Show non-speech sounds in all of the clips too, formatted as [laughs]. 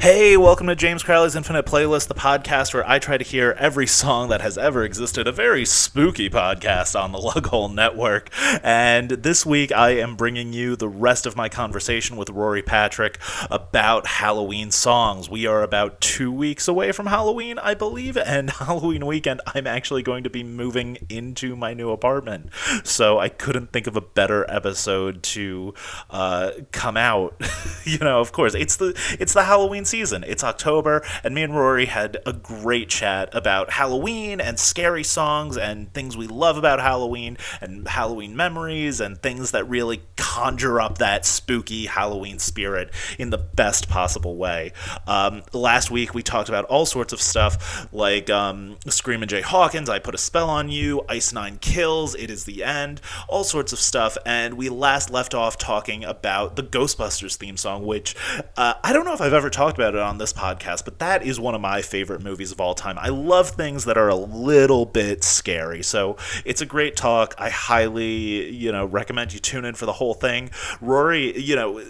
Hey, welcome to James Crowley's Infinite Playlist, the podcast where I try to hear every song that has ever existed, a very spooky podcast on the Lughole Network. And this week I am bringing you the rest of my conversation with Rory Patrick about Halloween songs. We are about two weeks away from Halloween, I believe, and [laughs] Halloween weekend I'm actually going to be moving into my new apartment. So I couldn't think of a better episode to uh, come out. [laughs] you know, of course, it's the it's the Halloween season. It's October, and me and Rory had a great chat about Halloween and scary songs and things we love about Halloween and Halloween memories and things that really conjure up that spooky Halloween spirit in the best possible way. Um, last week we talked about all sorts of stuff like um, Screamin' Jay Hawkins, I Put a Spell on You, Ice Nine Kills, It Is the End, all sorts of stuff. And we last left off talking about the Ghostbusters theme song, which uh, I don't know if I've ever talked about it on this podcast, but that is one of my favorite movies of all time. I love things that are a little bit scary. So it's a great talk. I highly, you know, recommend you tune in for the whole thing. Rory, you know,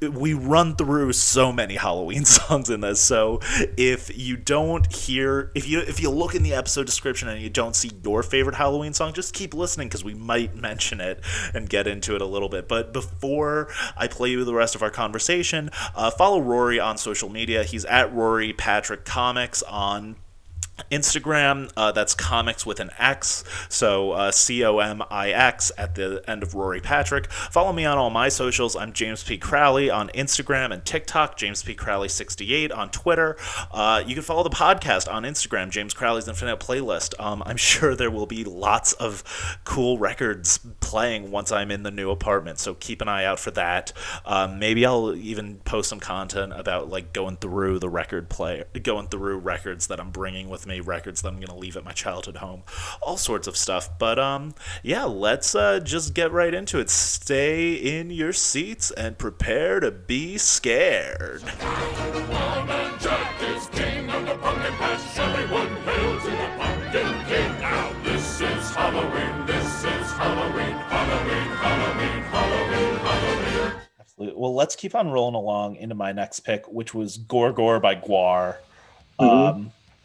we run through so many Halloween [laughs] songs in this. So if you don't hear, if you if you look in the episode description and you don't see your favorite Halloween song, just keep listening because we might mention it and get into it a little bit. But before I play you the rest of our conversation, uh, follow Rory on social media. He's at Rory Patrick Comics on Instagram, uh, that's comics with an X, so uh, C O M I X at the end of Rory Patrick. Follow me on all my socials. I'm James P. Crowley on Instagram and TikTok, James P. Crowley68 on Twitter. Uh, you can follow the podcast on Instagram, James Crowley's Infinite Playlist. Um, I'm [laughs] sure there will be lots of cool records playing once I'm in the new apartment, so keep an eye out for that. Um, maybe I'll even post some content about like going through the record play, going through records that I'm bringing with me records that I'm gonna leave at my childhood home, all sorts of stuff. But um, yeah, let's uh, just get right into it. Stay in your seats and prepare to be scared. Absolutely. Well, let's keep on rolling along into my next pick, which was Gor-Gor by GWAR. Mm-hmm. Um,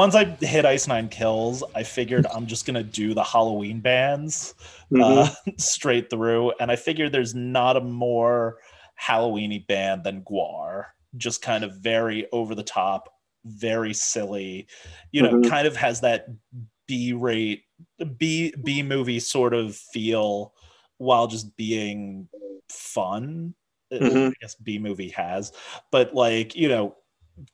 once I hit Ice Nine Kills, I figured I'm just gonna do the Halloween bands mm-hmm. uh, [laughs] straight through, and I figured there's not a more Halloweeny band than GWAR. Just kind of very over the top, very silly. You know, mm-hmm. kind of has that B rate, B B movie sort of feel, while just being fun. Mm-hmm. I guess B movie has, but like you know,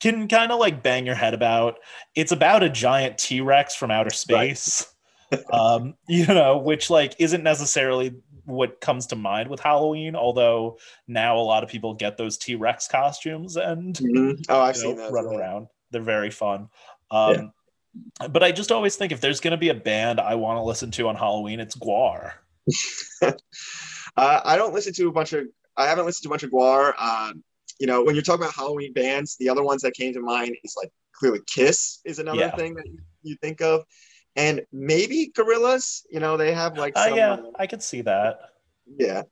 can kind of like bang your head about. It's about a giant T Rex from outer space, right. [laughs] um, you know, which like isn't necessarily what comes to mind with Halloween. Although now a lot of people get those T Rex costumes and mm-hmm. oh, I've seen know, run around. They're very fun. Um, yeah. But I just always think if there's going to be a band I want to listen to on Halloween, it's GWAR. [laughs] uh, I don't listen to a bunch of. I haven't listened to a bunch of GWAR. Uh, you know, when you're talking about Halloween bands, the other ones that came to mind is like clearly Kiss is another yeah. thing that you, think of, and maybe Gorillaz. You know, they have like. Uh, yeah, I could see that. Yeah,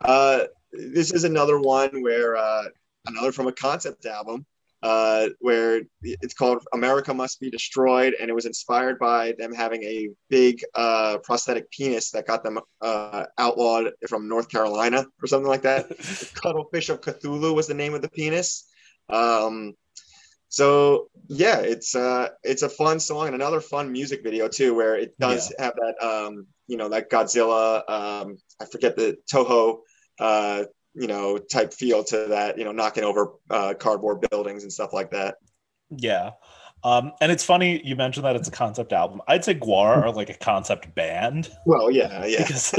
uh, this is another one where uh, another from a concept album uh, where it's called America Must Be Destroyed, and it was inspired by them having a big uh, prosthetic penis that got them uh, outlawed from North Carolina or something like that. [laughs] Cuttlefish of Cthulhu was the name of the penis. Um, so yeah, it's uh, it's a fun song and another fun music video too, where it does yeah. have that um, you know that Godzilla um, I forget the Toho uh, you know type feel to that you know knocking over uh, cardboard buildings and stuff like that. Yeah. Um, and it's funny you mentioned that it's a concept album. I'd say GWAR are like a concept band. Well, yeah, yeah. [laughs] Because,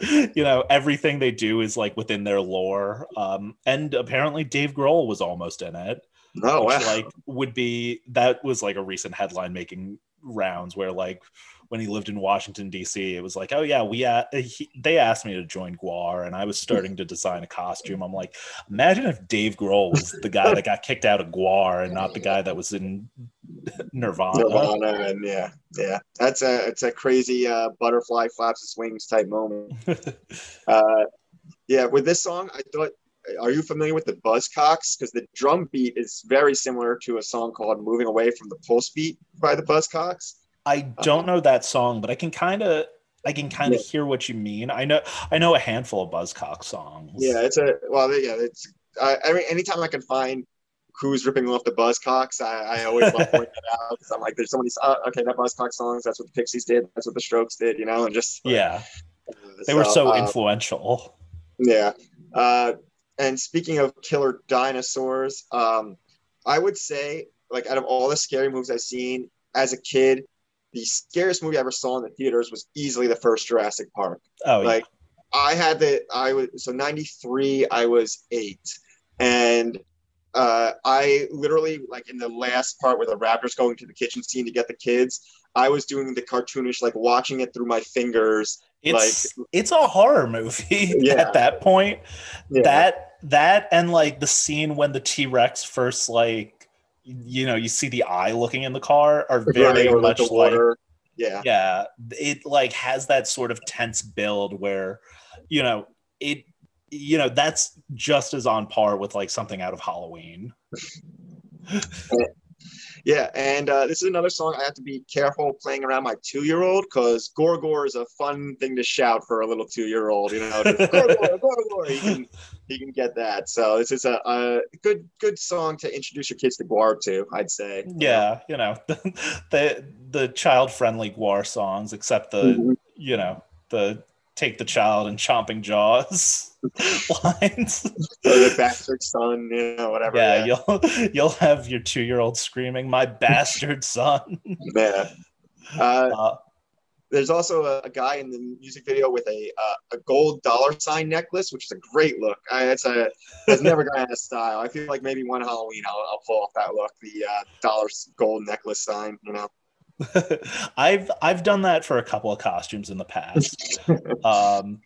[laughs] you know, everything they do is like within their lore. Um, and apparently Dave Grohl was almost in it. Oh, which, wow. Like would be that was like a recent headline making rounds where like when he lived in Washington D.C. It was like, oh yeah, we uh, he, they asked me to join GWAR, and I was [laughs] starting to design a costume. I'm like, imagine if Dave Grohl was the guy that got kicked out of GWAR and not the guy that was in [laughs] Nirvana. Nirvana, and yeah, yeah, that's a it's a crazy uh, butterfly flaps its wings type moment. [laughs] uh, yeah, with this song, I thought are you familiar with the Buzzcocks? Because the drum beat is very similar to a song called "Moving Away from the Pulse Beat" by the Buzzcocks. I don't know that song, but I can kind of I can kind of yeah. hear what you mean. I know I know a handful of Buzzcock songs. Yeah, it's a well, yeah, it's I, I mean, anytime I can find who's ripping off the Buzzcocks, I, I always love pointing that out because I'm like, there's so many. Uh, okay, that Buzzcock songs. That's what the Pixies did. That's what the Strokes did. You know, and just yeah, uh, they so, were so uh, influential. Yeah, uh, and speaking of killer dinosaurs, um, I would say like out of all the scary movies I've seen as a kid, the scariest movie I ever saw in the theaters was easily the first Jurassic Park. Oh, like yeah. I had the I was so '93. I was eight, and uh, I literally like in the last part where the raptors going to the kitchen scene to get the kids. I was doing the cartoonish, like watching it through my fingers. It's like, it's a horror movie [laughs] yeah. at that point. Yeah. That that and like the scene when the T Rex first like you know you see the eye looking in the car are very right, much like yeah. Yeah. It like has that sort of tense build where you know it you know that's just as on par with like something out of halloween. [laughs] Yeah, and uh, this is another song I have to be careful playing around my two-year-old because Gorgor is a fun thing to shout for a little two-year-old. You know, Gorgor, Gorgor, he can he can get that. So this is a, a good good song to introduce your kids to GWAR to. I'd say. Yeah, you know, the [laughs] the, the child-friendly GWAR songs, except the mm-hmm. you know the take the child and chomping jaws [laughs] lines. the bastard son, you know, whatever. Yeah, yeah. you'll you'll have your two year old screaming, "My bastard son!" Yeah. Uh, uh, there's also a, a, guy in the music video with a uh, a gold dollar sign necklace, which is a great look. I, it's a has never gone out of style. I feel like maybe one Halloween I'll, I'll pull off that look, the uh, dollar gold necklace sign. You know. [laughs] I've I've done that for a couple of costumes in the past. [laughs] um,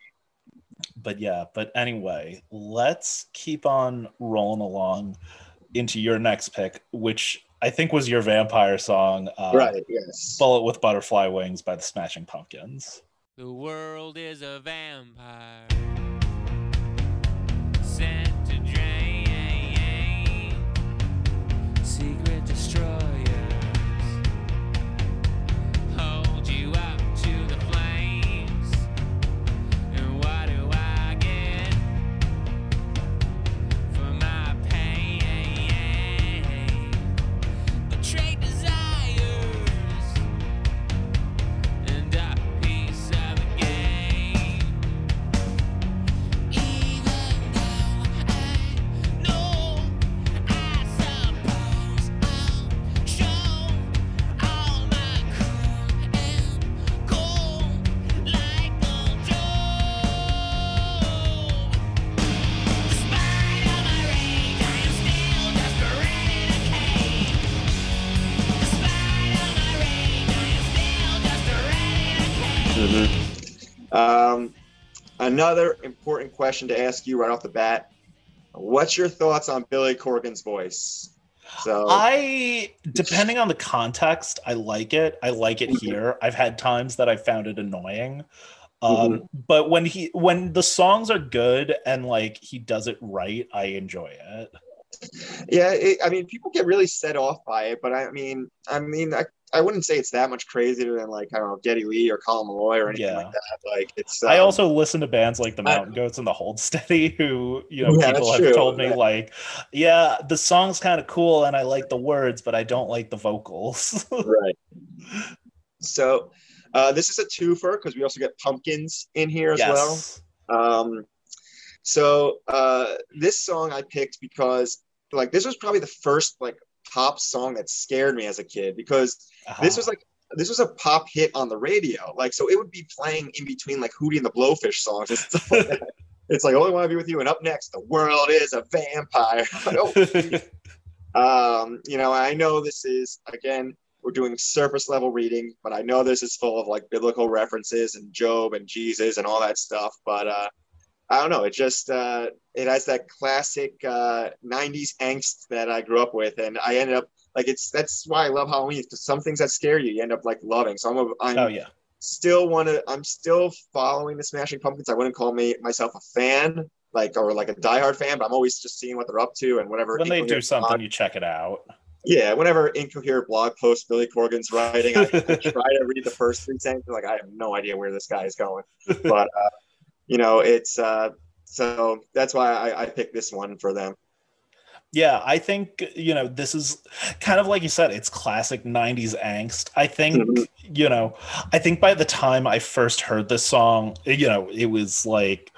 but yeah, but anyway, let's keep on rolling along into your next pick, which I think was your vampire song. Uh, right, yes. Bullet with Butterfly Wings by the Smashing Pumpkins. The world is a vampire. Another important question to ask you right off the bat. What's your thoughts on Billy Corgan's voice? So I depending on the context, I like it. I like it here. I've had times that I found it annoying. Um, mm-hmm. but when he when the songs are good and like he does it right, I enjoy it. Yeah, it, I mean, people get really set off by it, but I mean, I mean, I, I wouldn't say it's that much crazier than like I don't know Geddy Lee or Colin Meloy or anything Yeah. like that. Like it's. I um, also listen to bands like the I- Mountain Goats and the Hold Steady, [laughs] who you know Yeah, people have true. told me Yeah. like, yeah, the song's kind of cool and I like the words, but I don't like the vocals. [laughs] right. So uh, this is a twofer because we also get pumpkins in here as well. yes. Um, so uh, this song I picked because like this was probably the first like pop song that scared me as a kid because this Uh-huh. was like this was a pop hit on the radio. Like so it would be playing in between like Hootie and the Blowfish songs and stuff like that. [laughs] It's like, oh, I want to be with you. And up next, the world is a vampire. Like, [laughs] oh, [laughs] um, you know, I know this is again, we're doing surface level reading, but I know this is full of like biblical references and Job and Jesus and all that stuff. But uh, I don't know. It just uh, it has that classic uh, '90s angst that I grew up with, and I ended up like it's that's why I love Halloween because some things that scare you, you end up like loving. So I'm a, I'm oh yeah. still want to. I'm still following the Smashing Pumpkins. I wouldn't call me myself a fan, like or like a diehard fan, but I'm always just seeing what they're up to and whatever. When they do something, blog- you check it out. yeah, whenever incoherent blog post Billy Corgan's writing, I, I try to read the first three sentences. Like I have no idea where this guy is going, [laughs] but uh, you know, it's uh, so that's why I, I picked this one for them. Yeah, I think you know this is kind of like you said, it's classic '90s angst. I think Mhm. you know, I think by the time I first heard this song, you know, it was like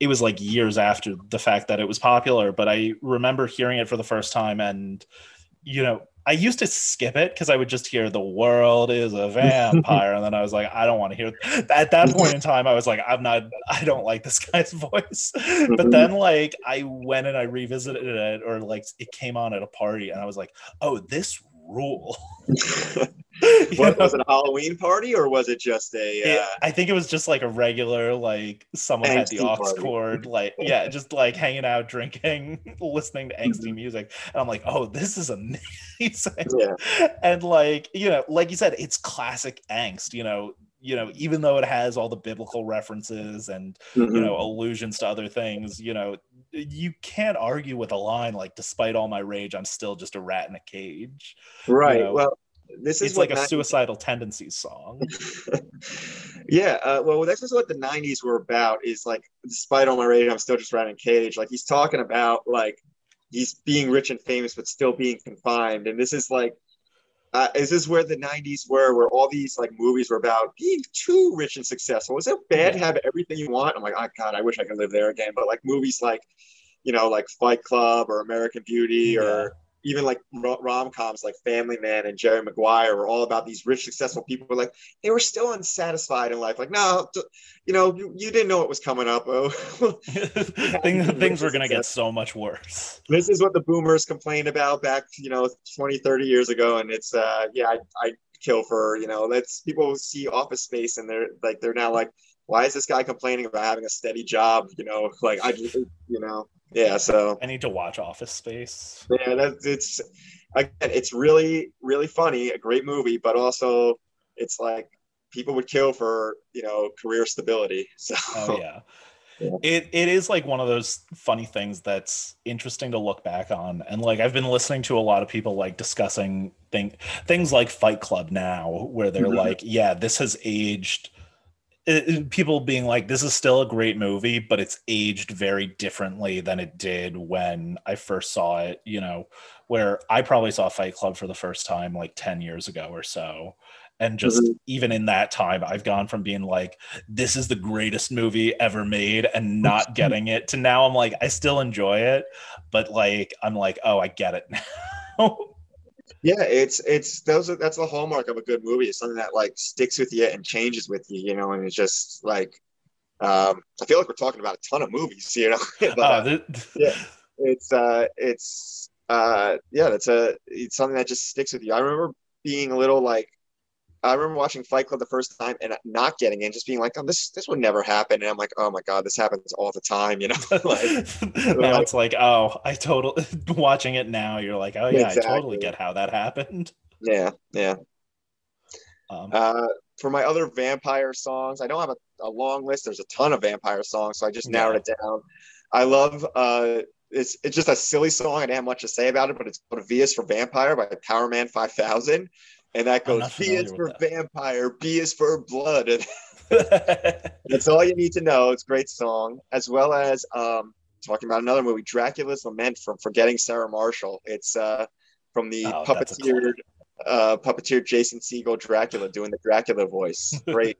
it was like years after the fact that it was popular. But I remember hearing it for the first time, and you know, I used to skip it because I would just hear "the world is a vampire," and then I was like, I don't want to hear. At that point in time, I was like, I'm not. I don't like this guy's [laughs] voice. But then, mm-hmm. like, I went and I revisited it, or like it came on at a party, and I was like, oh, this rule. [laughs] [laughs] What, was it a Halloween party or was it just a? It- Uh, I think it was just like a regular, like someone had the aux party. cord, like yeah, just like hanging out, drinking, [laughs] listening to angsty Mm-hmm. music, and I'm like, oh, this is amazing. yeah, and like you know, like you said, it's classic angst. You know, you know, even though it has all the biblical references and you Mhm. know allusions to other things, you know, you can't argue with a line like, "Despite all my rage, I'm still just a rat in a cage." right. know, well, this is like a suicidal tendencies song. [laughs] yeah, uh, well, this is what the '90s were about. Is like, despite all my rage I'm still just rat in a cage. Like he's talking about like he's being rich and famous, but still being confined. And this is like, uh, is this where the '90s were, where all these like movies were about being too rich and successful? Is it bad to have everything you want? I'm like, oh God, I wish I could live there again. But like movies like, you know, like Fight Club or American Beauty or even like rom coms like Family Man and Jerry Maguire were all about these rich, successful people. Like they were still unsatisfied in life. Like, no, you know, you, you didn't know what was coming up. Oh, [laughs] things, things were going to get so much worse. this is what the boomers complained about back, you know, 20, 30 years ago. And it's, uh, yeah, I, I kill for, you know, let's people see office space and they're like, they're now like, why is this guy complaining about having a steady job? You know, [laughs] like I just, you know, yeah. So I need to watch Office Space. yeah, that's it's again, it's really, really funny, a great movie, but also it's like people would kill for you know career stability. [laughs] So Oh yeah. Yeah. It it is like one of those funny things that's interesting to look back on. And like I've been listening to a lot of people like discussing thing things like Fight Club now, where they're Mhm. like, yeah, this has aged it- people being like this is still a great movie but it's aged very differently than it did when i first saw it you know where i probably saw fight club for the first time like 10 years ago or so and just Mhm. even in that time i've gone from being like this is the greatest movie ever made and not [laughs] getting it to now i'm like i still enjoy it but like i'm like oh i get it [laughs] now yeah, it's it's those are, that's the hallmark of a good movie. It's something that like sticks with you and changes with you, you know. And it's just like um, I feel like we're talking about a ton of movies, you know. [laughs] but, Uh, uh, [laughs] yeah. it's uh it's uh yeah that's a it's something that just sticks with you i remember being a little like i remember watching fight club the first time and not getting in just being like oh this this would never happen and i'm like oh my god this happens all the time you know [laughs] like [laughs] now it's like, oh, I totally [laughs] watching it now. You're like, oh yeah, I totally get how that happened. yeah yeah Um, uh for my other vampire songs i don't have a, a long list there's a ton of vampire songs so i just narrowed it down i love uh it's, it's just a silly song. I didn't have much to say about it, but it's called V is for Vampire by Powerman 5000. And that goes B is for that. vampire, B is for blood. And [laughs] [laughs] that's all you need to know. It's a great song, as well as um, talking about another movie, Dracula's Lament from Forgetting Sarah Marshall. It's uh, from the Oh, a uh, puppeteer Jason Segel Dracula doing the Dracula voice. [laughs] Great.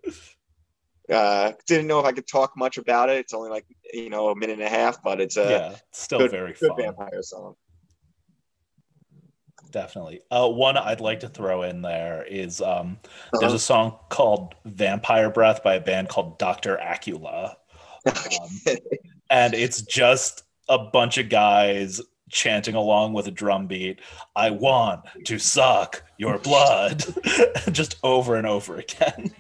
uh, didn't know if I could talk much about it. It's only like you know a minute and a half, but it's a yeah, still good, very good fun. vampire song. Definitely. Uh, one I'd like to throw in there is um, there's Uh-huh. a song called Vampire Breath by a band called Dr. Acula. Um, and it's just a bunch of guys chanting along with a drum beat i want to suck your blood [laughs] just over and over again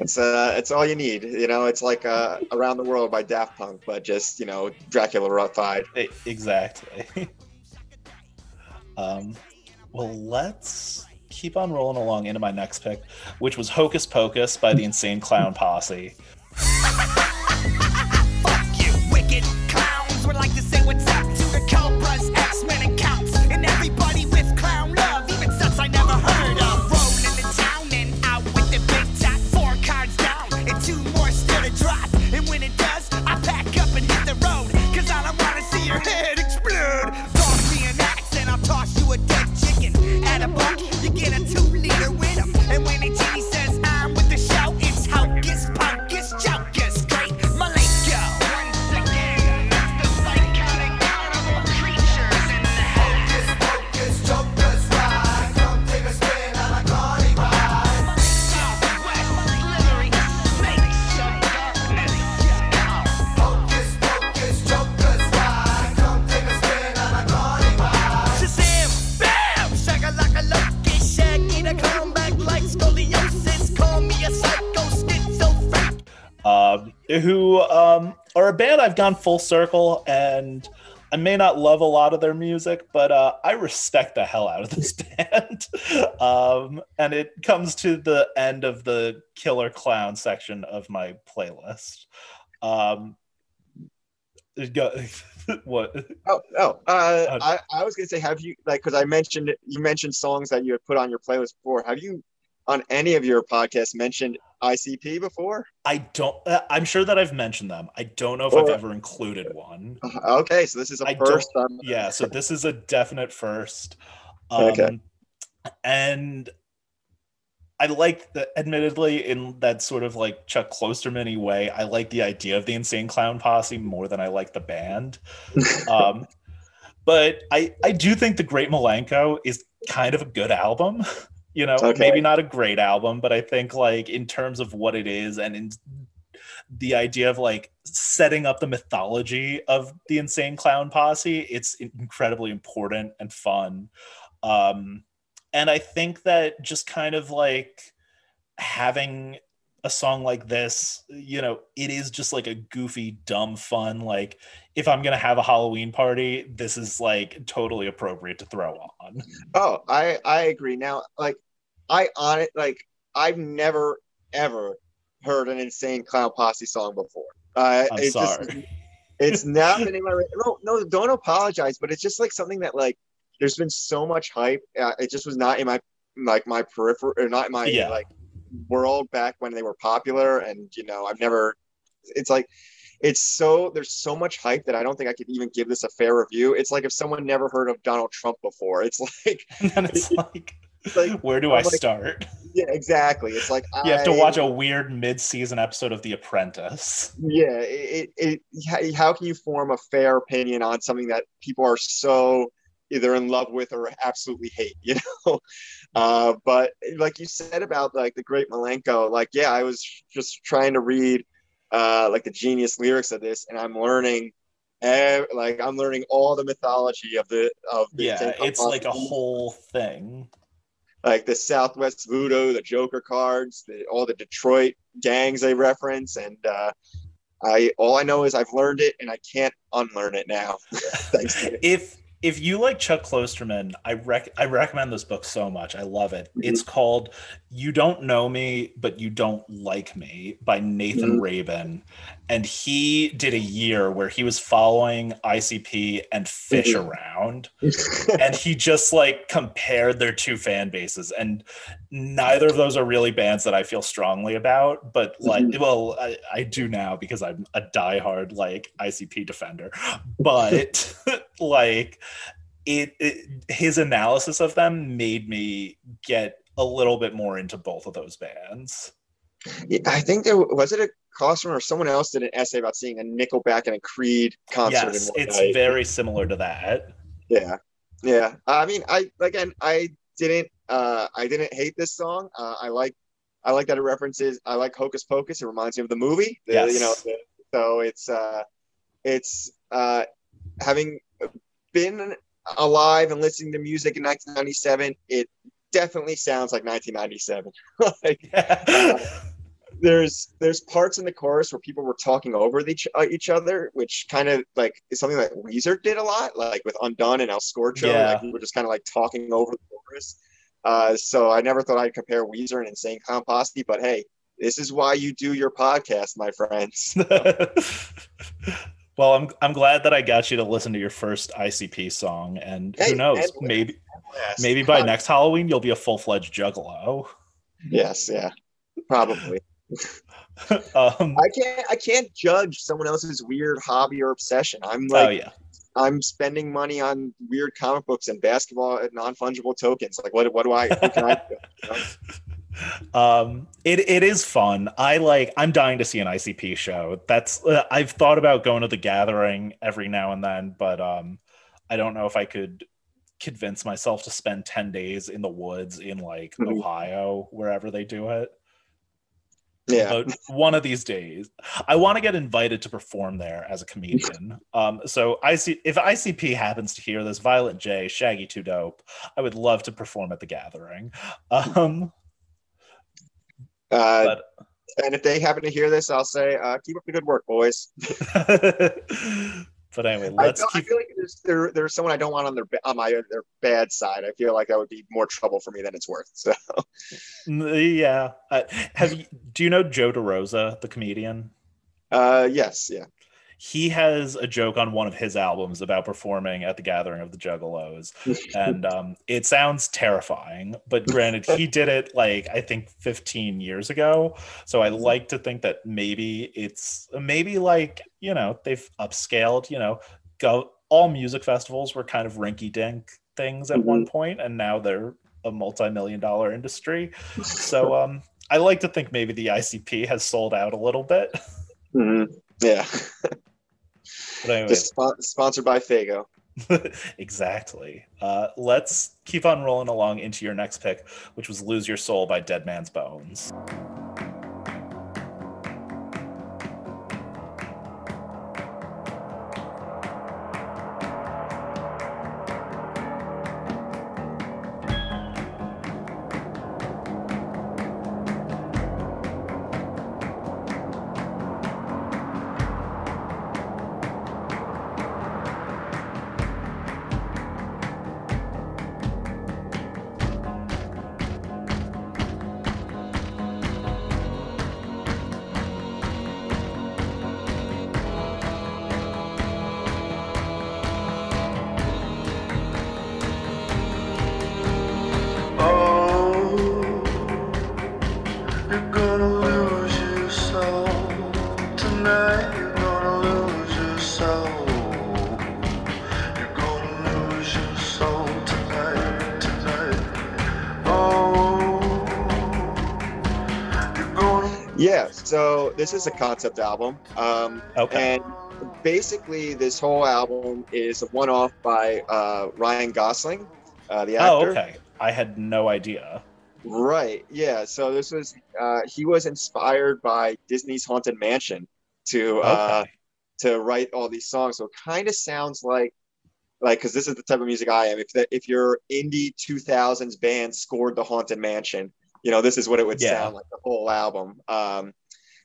It's uh, it's all you need. You know, it's like uh, Around the World by Daft Punk, but just you know, Dracula roughified. E- exactly [laughs] um, well let's keep on rolling along into my next pick which was hocus pocus by the insane clown posse [laughs] Fuck you, wicked clowns. Like a buck, you get a two-liter with 'em. And when who um, are a band I've gone full circle, and I may not love a lot of their music, but uh, I respect the hell out of this [laughs] band. um, and it comes to the end of the Killer Clown section of my playlist. Um, go, [laughs] what? Oh, oh, uh, Uh, I, I was gonna say, have you like because I mentioned you mentioned songs that you had put on your playlist before. Have you on any of your podcasts mentioned ICP before? I don't. Uh, I'm sure that I've mentioned them. I don't know if I've ever included one. Uh, Okay, so this is a I first. Um, yeah so this is a definite first um, Okay. and i like the admittedly in that sort of like chuck klosterman way i like the idea of the insane clown posse more than i like the band um, [laughs] but i i do think the great milenko is kind of a good album you know Okay. maybe not a great album but i think like in terms of what it is and in the idea of like setting up the mythology of the insane clown posse it's incredibly important and fun um and i think that just kind of like having a song like this you know it is just like a goofy dumb fun like if i'm gonna have a halloween party this is like totally appropriate to throw on Oh, I I agree. Now, like I on it, like I've never ever heard an insane clown posse song before. Uh, i'm it's just- sorry [laughs] it's not [laughs] been in my no, no, don't apologize, but it's just like something that like there's been so much hype. Uh, it just was not in my like my peripheral or not in my Yeah. like world back when they were popular, and you know I've never. It's like it's so there's so much hype that I don't think I could even give this a fair review. It's like if someone never heard of Donald Trump before. It's [laughs] like [laughs] and it's like, it's like where do I'm i like, start yeah, exactly. It's like you have to watch a weird mid-season episode of the apprentice yeah it, it, it how can you form a fair opinion on something that people are so either in love with or absolutely hate [laughs] you know uh but like you said about like the great milenko like yeah i was just trying to read uh like the genius lyrics of this and i'm learning ev- like i'm learning all the mythology of the of the yeah it's like a whole thing like the Southwest Voodoo, the Joker cards, the, all the Detroit gangs they reference, and uh, I all I know is I've learned it and I can't unlearn it now. [laughs] Thanks. To if if you like Chuck Klosterman, I rec- I recommend this book so much. I love it. Mhm. It's called "You Don't Know Me, but You Don't Like Me" by Nathan Mhm. Rabin, and he did a year where he was following ICP and Phish Mhm. around, [laughs] and he just like compared their two fan bases, and neither of those are really bands that I feel strongly about. But like, well, I, I do now because I'm a diehard like ICP defender, but [laughs] like. It, it his analysis of them made me get a little bit more into both of those bands. Yeah, I think there was it a Costner or someone else did an essay about seeing a Nickelback and a Creed concert yes, in one it's night. very similar to that. Yeah, yeah. I mean, I again, I didn't, uh, I didn't hate this song. Uh, I like, I like that it references. I like Hocus Pocus. It reminds me of the movie. The, Yes. You know, the, so it's, uh, it's uh, having been alive and listening to music in 1997. It definitely sounds like 1997. [laughs] like, [laughs] there's there's parts in the chorus where people were talking over each, uh, each other, which kind of like is something that Weezer did a lot, like with Undone and El Scorcho. Yeah. Like we were just kind of like talking over the chorus. Uh, so I never thought I'd compare Weezer and Insane Clown Posse, but hey, this is why you do your podcast, my friends. [laughs] well, I'm I'm glad that I got you to listen to your first ICP song, and Hey, who knows, and- maybe Yes. maybe by next Halloween you'll be a full fledged juggalo. Yes, yeah, probably. [laughs] um, I can't I can't judge someone else's weird hobby or obsession. I'm like oh yeah, I'm spending money on weird comic books and basketball and non fungible tokens. Like, what? What do I? Who can I? do? You know? [laughs] um, it it is fun. I like. I'm dying to see an ICP show. That's uh, I've thought about going to the gathering every now and then, but um, I don't know if I could convince myself to spend 10 days in the woods in like Mhm. Ohio, wherever they do it. Yeah. but one of these days i want to get invited to perform there as a comedian um so i see if icp happens to hear this Violent j shaggy 2 dope i would love to perform at the gathering [laughs] um Uh, but and if they happen to hear this, I'll say, uh, keep up the good work, boys. [laughs] but anyway I let's feel, I feel like there's there, there's someone I don't want on their on my their bad side. I feel like that would be more trouble for me than it's worth. So yeah uh, have you do you know joe derosa the comedian uh, yes, yeah. He has a joke on one of his albums about performing at the gathering of the juggalos. And um, it sounds terrifying but granted he did it like i think 15 years ago. So i like to think that maybe it's maybe like you know they've upscaled you know go all music festivals were kind of rinky dink things at one point and now they're a multi-million dollar industry. So [laughs] um i like to think maybe the icp has sold out a little bit. Mhm. Yeah. [laughs] anyway spon- sponsored by Faygo. [laughs] exactly. Uh, let's keep on rolling along into your next pick, which was Lose Your Soul by Dead Man's Bones. Yeah. So this is a concept album. Um, Okay. And basically, this whole album is a one-off by uh, Ryan Gosling, uh, the actor. Oh, okay. I had no idea. Right. Yeah. So this was uh, he was inspired by Disney's Haunted Mansion to uh, Okay. to write all these songs. So it kind of sounds like like because this is the type of music I am. If the, if your indie 2000s band scored the Haunted Mansion, you know this is what it would Yeah. sound like the whole album. Um,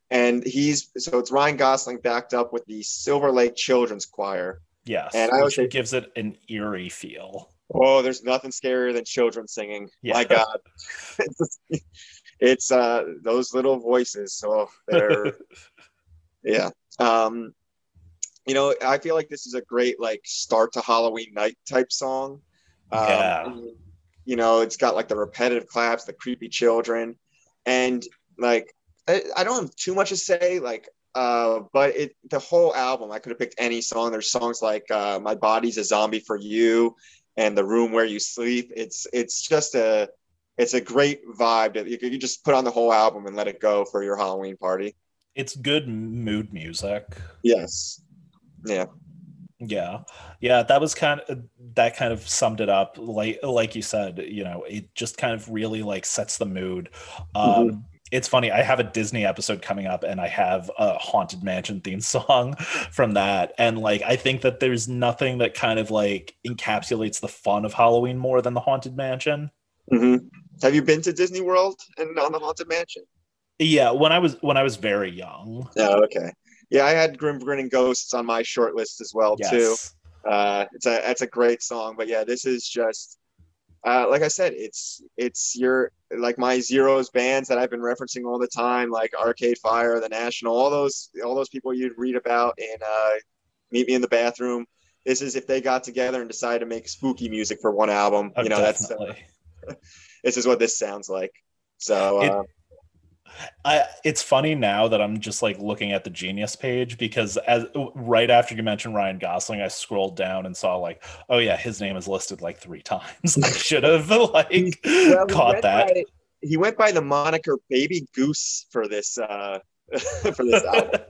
and he's so it's Ryan Gosling backed up with the Silver Lake Children's Choir. yes. and I would say- gives it an eerie feel. Oh, there's nothing scarier than children singing. Yeah. My God, it's, [laughs] it's uh those little voices. So they're [laughs] yeah. Um, you know, I feel like this is a great like start to Halloween night type song. Um, Yeah. You know, it's got like the repetitive claps, the creepy children, and like I, I don't have too much to say. Like, uh, but it the whole album, I could have picked any song. There's songs like uh, "My Body's a Zombie for You" and "The Room Where You Sleep." It's it's just a it's a great vibe that you could you just put on the whole album and let it go for your Halloween party. It's good mood music. Yes. Yeah. Yeah. Yeah, that was kind of that kind of summed it up. Like like you said, you know, it just kind of really like sets the mood. Um it's funny, I have a Disney episode coming up and I have a Haunted Mansion theme [laughs] song from that. And like I think that there's nothing that kind of like encapsulates the fun of Halloween more than the Haunted Mansion. hmm Have you been to Disney World and on the Haunted Mansion? Yeah, when I was when I was very young. Oh, okay. Yeah, I had Grim Grinning Ghosts on my short list as well too. Yes. Uh, it's a it's a great song, but yeah, this is just uh, like I said, it's it's your like my zeros bands that I've been referencing all the time, like Arcade Fire, The National, all those all those people you'd read about in uh, Meet Me in the Bathroom. This is if they got together and decided to make spooky music for one album. Oh, you know, that's definitely. [laughs] this is what this sounds like. So It- uh, I it's funny now that I'm just like looking at the Genius page because as right after you mentioned Ryan Gosling, I scrolled down and saw like, oh yeah, his name is listed like three [laughs] times. I should have [laughs] like well, caught that. by- he went by the moniker Baby Goose for this uh, [laughs] for this album.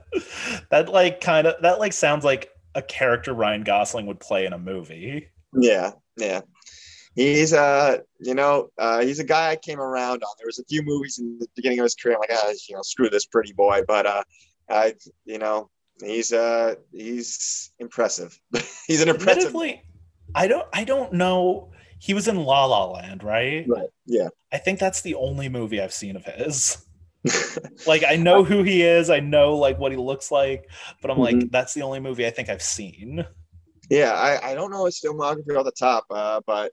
that like kind of that like sounds like a character Ryan Gosling would play in a movie. Yeah, yeah. He's a you know, uh, he's a guy I came around on. There was a few movies in the beginning of his career. I'm like, ah, you know, screw this pretty boy. But uh, I, you know, he's uh, he's impressive. [laughs] he's an impressive. I don't I don't know. He was in La La Land, right? Right. Yeah. I think that's the only movie I've seen of his. [laughs] like I know who he is, I know like what he looks like, but I'm like Mhm. that's the only movie I think I've seen. Yeah, I, I don't know his filmography off the top, uh, but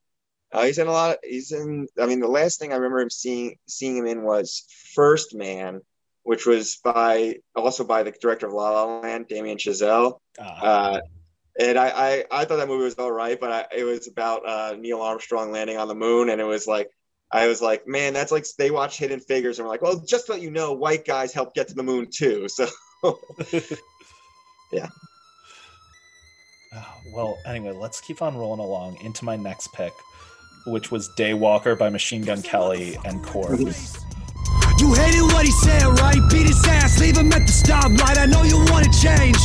uh, he's in a lot. Of, he's in. I mean, the last thing I remember him seeing seeing him in was First Man, which was by also by the director of La La Land, Damien Chazelle. Uh, Uh, and I, I I thought that movie was all right, but I, it was about uh, Neil Armstrong landing on the moon, and it was like. I was like, man, that's like they watch Hidden Figures and we're like, well, just to let you know, white guys help get to the moon too. So [laughs] yeah. well, anyway, let's keep on rolling along into my next pick, which was Daywalker by Machine Gun Kelly and Corpse. You hated what he said, right? Beat his ass, leave him at the stoplight. I know you wanna change,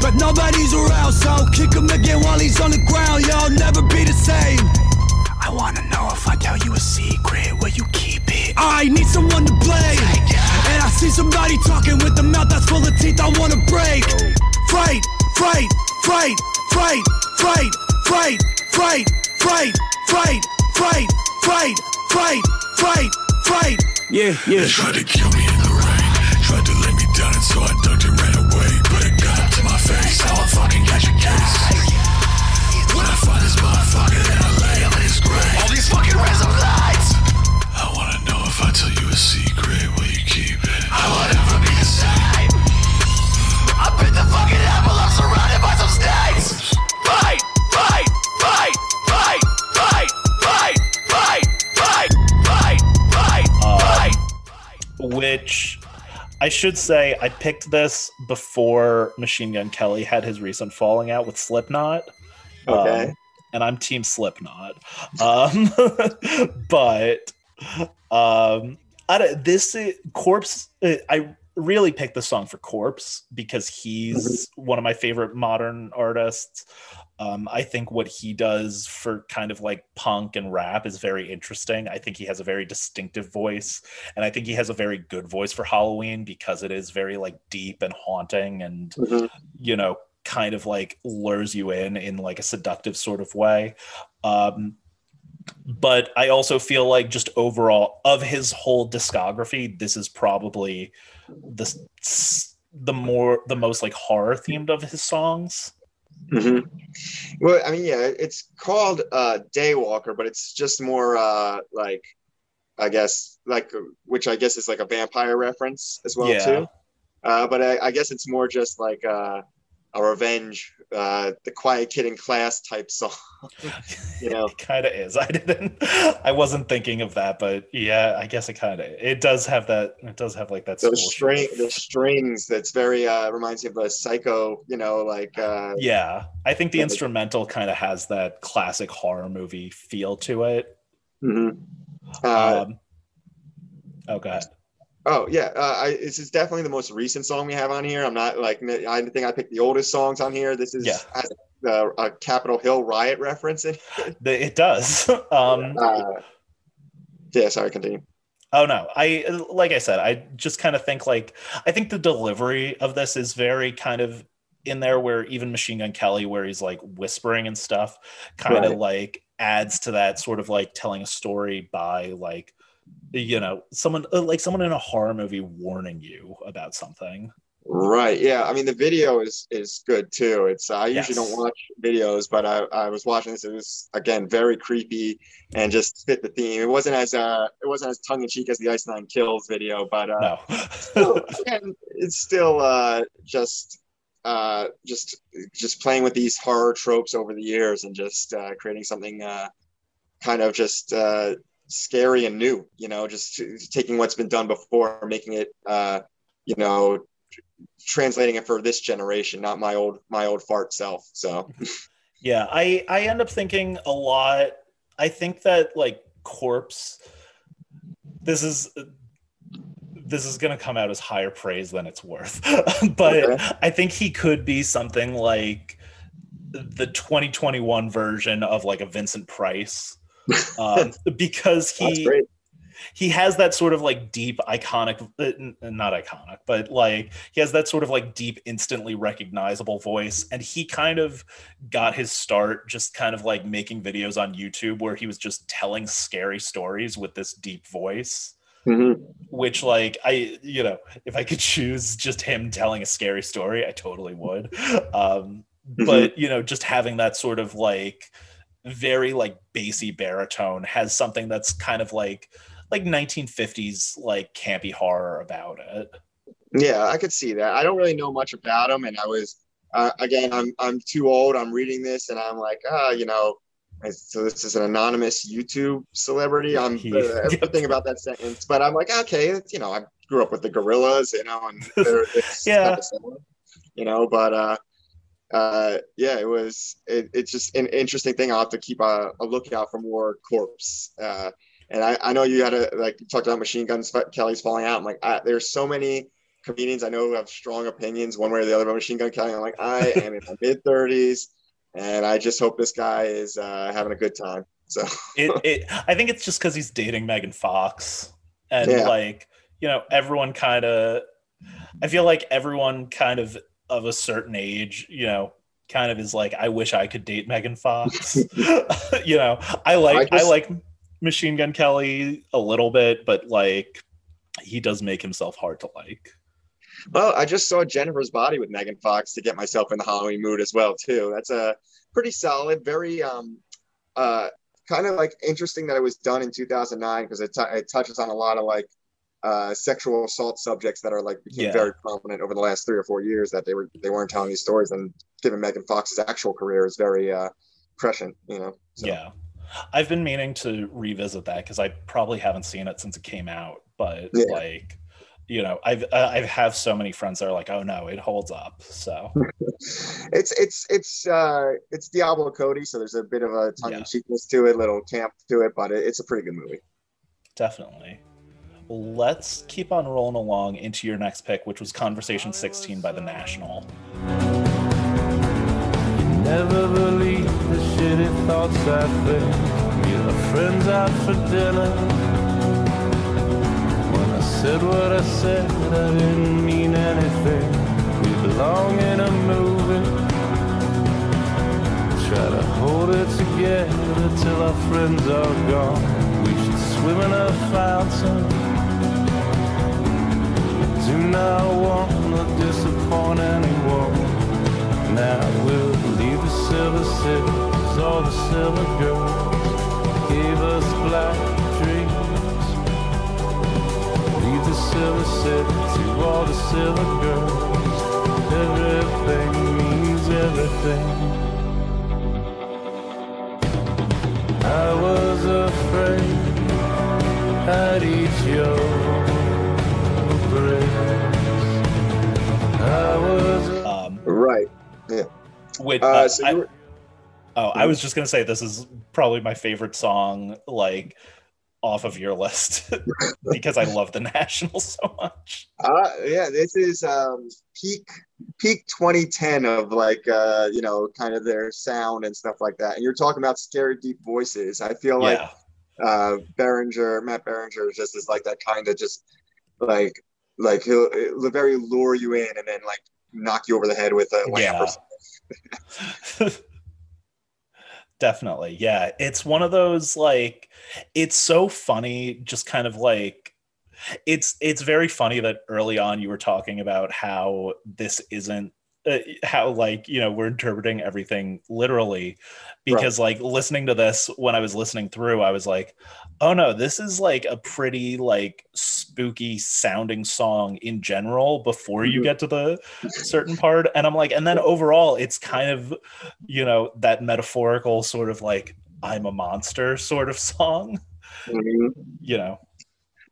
but nobody's around, so kick him again while he's on the ground. Y'all never be the same. I wanna know if I tell you a secret, where you keep it. I need someone to blame, and I see somebody talking with a mouth that's full of teeth. I wanna break. Fight, fight, fight, fight, fight, fight, fight, fight, fight, fight, fight, fight, fight, fight. Yeah, yeah. They tried to kill me in the rain. Tried to lay me down, and so I ducked and ran away. But it got up to my face. Now I fucking got your case. Which I should say I picked this before Machine Gun Kelly had his recent falling out with Slipknot. Okay. Um, and I'm team Slipknot. Um, [laughs] but um, I don't, this is, Corpse, uh, I really picked the song for Corpse because he's one of my favorite modern artists. Um, I think what he does for kind of like punk and rap is very interesting. I think he has a very distinctive voice, and I think he has a very good voice for Halloween because it is very like deep and haunting and Mhm. you know kind of like lures you in in like a seductive sort of way um but i also feel like just overall of his whole discography this is probably the the more the most like horror themed of his songs hmm Well, I mean, yeah, it's called uh, Daywalker, but it's just more uh, like, I guess, like, which I guess is like a vampire reference as well Yeah. too. Uh, but I, I guess it's more just like uh, a revenge, uh, the Quiet Kid in Class type song. [laughs] you know, It kind of is. I didn't. I wasn't thinking of that, but yeah, I guess it kind of. It does have that. It does have like that. those string, the strings. That's very uh, reminds me of a Psycho. You know, like uh, Yeah, I think the Yeah. instrumental kind of has that classic horror movie feel to it. mhm. uh, um, oh god, Oh yeah, uh, I, this is definitely the most recent song we have on here. I'm not like I think I picked the oldest songs on here. This is Yeah. has a, a Capitol Hill riot reference in. it. [laughs] It does. [laughs] um, Uh, yeah, sorry, continue. Oh no, I like I said, I just kind of think like I think the delivery of this is very kind of in there where even Machine Gun Kelly, where he's like whispering and stuff, kind of Right. like adds to that sort of like telling a story by like you know someone uh, like someone in a horror movie warning you about something. Right. Yeah. I mean, the video is is good too. It's I usually Yes. don't watch videos, but I, I was watching this. It was again very creepy and just fit the theme. It wasn't as uh it wasn't as tongue in cheek as the Ice Nine Kills video, but uh, No. still, again, it's still uh just uh just just playing with these horror tropes over the years and just uh, creating something uh kind of just uh scary and new. You know, just taking what's been done before, making it uh you know translating it for this generation, not my old my old fart self. So [laughs] Yeah, I I end up thinking a lot. I think that like corpse. This is this is gonna come out as higher praise than it's worth, [laughs] but Okay. I think he could be something like the 2021 version of like a Vincent Price, um, [laughs] because he he has that sort of like deep iconic uh, not iconic but like he has that sort of like deep instantly recognizable voice and he kind of got his start just kind of like making videos on youtube where he was just telling scary stories with this deep voice. Mhm. which like i you know if i could choose just him telling a scary story i totally would. Um but you know just having that sort of like very like bassy baritone has something that's kind of like like 1950s like campy horror about it Yeah, I could see that. I don't really know much about him, and I was uh, again, I'm I'm too old. I'm reading this, and I'm like, ah, you know. So this is an anonymous YouTube celebrity. I'm [laughs] uh, everything about that sentence, but I'm like, okay, it's, you know, I grew up with the Gorillaz, you know, and [laughs] Yeah. you know, but uh, uh, yeah, it was it, it's just an interesting thing. I'll have to keep a, a lookout for more corpse. Uh, and I, I know you had a like you talked about machine guns Kelly's falling out. I'm like, I, there's so many comedians I know who have strong opinions one way or the other about Machine Gun Kelly. I'm like, I am in my [laughs] mid 30s, and I just hope this guy is uh, having a good time. So it, [laughs] it i think it's just because he's dating megan fox and Yeah. like you know everyone kind of i feel like everyone kind of of a certain age you know kind of is like i wish i could date megan fox [laughs] [laughs] you know i like I I, like machine gun kelly a little bit but like he does make himself hard to like well, I just saw Jennifer's Body with Megan Fox to get myself in the Halloween mood as well too. That's a pretty solid, very um, uh, kind of like interesting that it was done in 2009 because it, t- it touches on a lot of like uh, sexual assault subjects that are like became Yeah. very prominent over the last three or four years that they were they weren't telling these stories and given Megan Fox's actual career is very uh, prescient, you know. So, yeah i've been meaning to revisit that because i probably haven't seen it since it came out but Yeah. like you know i've uh, i have so many friends that are like oh no it holds up so [laughs] it's it's it's uh it's Diablo Cody, so there's a bit of a tongue in cheekness to it, little camp to it, but it, it's a pretty good movie. definitely let's keep on rolling along into your next pick which was conversation 16 by the national Never believe the shitty thoughts I think. Friends out for dinner. When I said what I said, I didn't mean anything. We belong in a movie. Try to hold it together till our friends are gone. We should swim in a fountain. Do not want to disappoint anyone. Now we'll leave the silver cities, all the silver girls gave us black dreams. Leave the silver city to all the silver girls. Everything means everything. I was afraid I'd eat your Right. Yeah. which, Uh, uh, so I- were, oh, I was just gonna say this is probably my favorite song, like off of your list, [laughs] because I love the [laughs] National so much. uh, yeah, this is um, peak peak 2010 of like uh, you know kind of their sound and stuff like that. And you're talking about scary deep voices. I feel like yeah, uh Berninger, Matt Berninger just is like that kind of just like like he'll, he'll very lure you in and then like knock you over the head with a lamp yeah. [laughs] Definitely. Yeah. It's one of those like it's so funny just kind of like it's it's very funny that early on you were talking about how this isn't uh, how like you know we're interpreting everything literally because like listening to this when i was listening through i was like oh no this is like a pretty like spooky sounding song in general before you Mhm. get to the certain part and i'm like and then overall it's kind of you know that metaphorical sort of like i'm a monster sort of [laughs] song Mhm. you know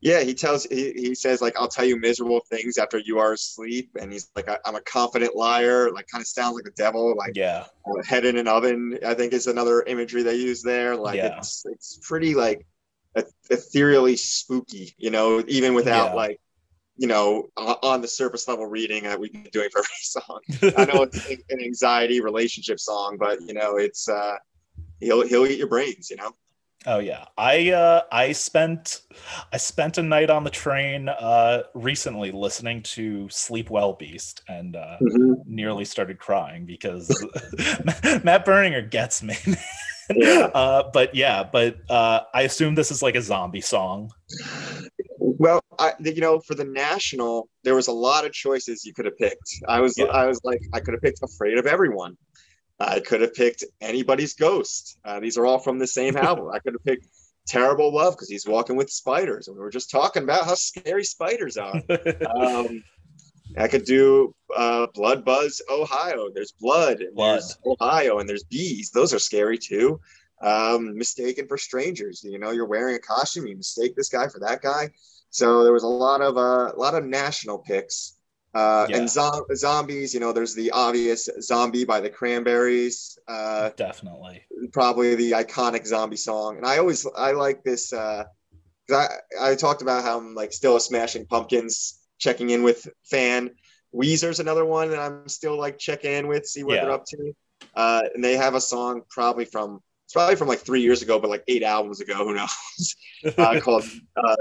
Yeah, he tells he, he says like I'll tell you miserable things after you are asleep, and he's like I, I'm a confident liar. Like kind of sounds like the devil. Like yeah head in an oven. I think is another imagery they use there. Like Yeah. it's it's pretty like eth- ethereally spooky. You know, even without Yeah. like you know on the surface level reading that we've been doing for [laughs] every song. I know it's [laughs] an anxiety relationship song, but you know it's uh he'll he'll eat your brains. You know. Oh yeah. I uh I spent I spent a night on the train uh recently listening to Sleep Well Beast and uh nearly started crying because [laughs] Matt Berninger gets me. [laughs] Yeah. Uh but yeah, but uh I assume this is like a zombie song. Well, I, you know, for the national, there was a lot of choices you could have picked. I was, Yeah. I was like, I could have picked "Afraid of Everyone." I could have picked anybody's ghost. Uh, these are all from the same [laughs] album. I could have picked "Terrible Love" because he's walking with spiders, and we were just talking about how scary spiders are. [laughs] um, I could do uh, Blood Buzz, Ohio. There's blood, and Blood. there's Ohio, and there's bees. Those are scary too. Um, mistaken for strangers. You know, you're wearing a costume. You mistake this guy for that guy. So there was a lot of uh, a lot of national picks. Uh, Yeah. And zo- zombies, you know, there's the obvious "Zombie" by the Cranberries. Uh, Definitely. probably the iconic zombie song. And I always I like this uh I, I talked about how I'm like still a smashing pumpkins checking in with fan. Weezer's another one that I'm still like checking in with, see what Yeah. they're up to. Uh, and they have a song probably from it's probably from like three years ago, but like eight albums ago, who knows? [laughs] Uh, called uh,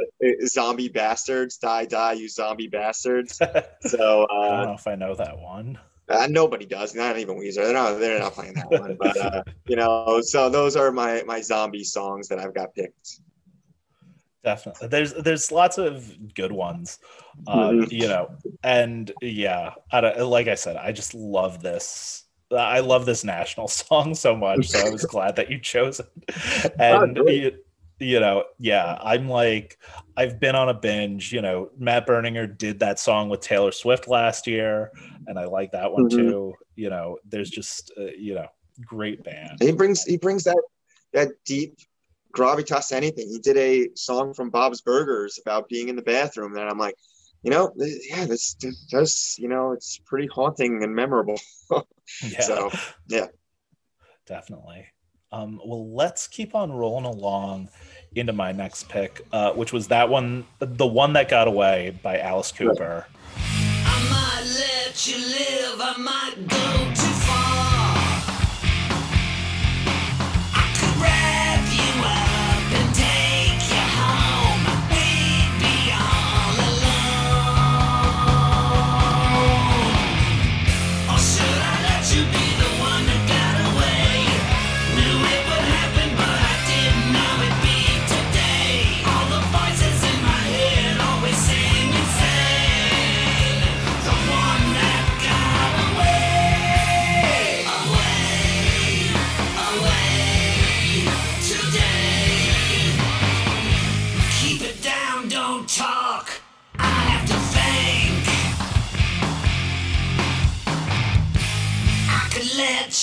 "Zombie Bastards." Die, die, you zombie bastards. So [laughs] I don't uh, know if I know that one. uh, nobody does, not even Weezer. They're not. They're not playing that one. But uh, [laughs] you know, so those are my my zombie songs that I've got picked. Definitely. There's there's lots of good ones. Um, Mhm. you know, and yeah, I don't, like I said, I just love this. I love this national [laughs] song so much. So I was glad that you chose it. And you, you know, yeah, I'm like, I've been on a binge. You know, Matt Berninger did that song with Taylor Swift last year, and I like that one Mhm. too. You know, there's just, uh, you know, great band. He brings he brings that that deep gravitas to anything. He did a song from Bob's Burgers about being in the bathroom, and I'm like, you know, yeah, this this does, you know, it's pretty haunting and memorable. [laughs] Yeah. So yeah. Definitely. Um, well, let's keep on rolling along into my next pick, uh, which was that one, the one that got away by Alice Cooper. I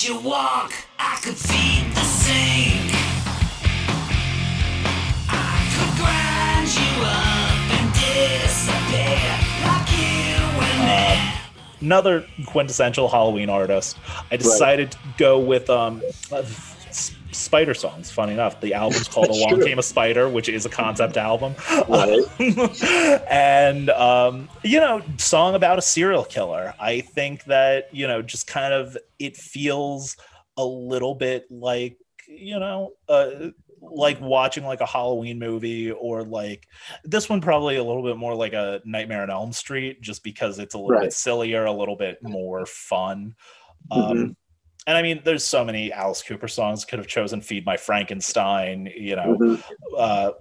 you walk, I could feed the sink. I could grind you up and disappear like you were never. Another quintessential Halloween artist. I decided to go with um, uh, S- Spider songs. Funny enough, the album's called [laughs] "Along. Came a Spider," which is a concept album, Right. [laughs] and um, you know, song about a serial killer. I think that you know, just kind of it feels a little bit like you know, uh, like watching like a Halloween movie or like this one probably a little bit more like a Nightmare on Elm Street, just because it's a little Right. bit sillier, a little bit more fun. Um, Mhm. And I mean, there's so many Alice Cooper songs. Could have chosen "Feed My Frankenstein." You know, Mhm. uh,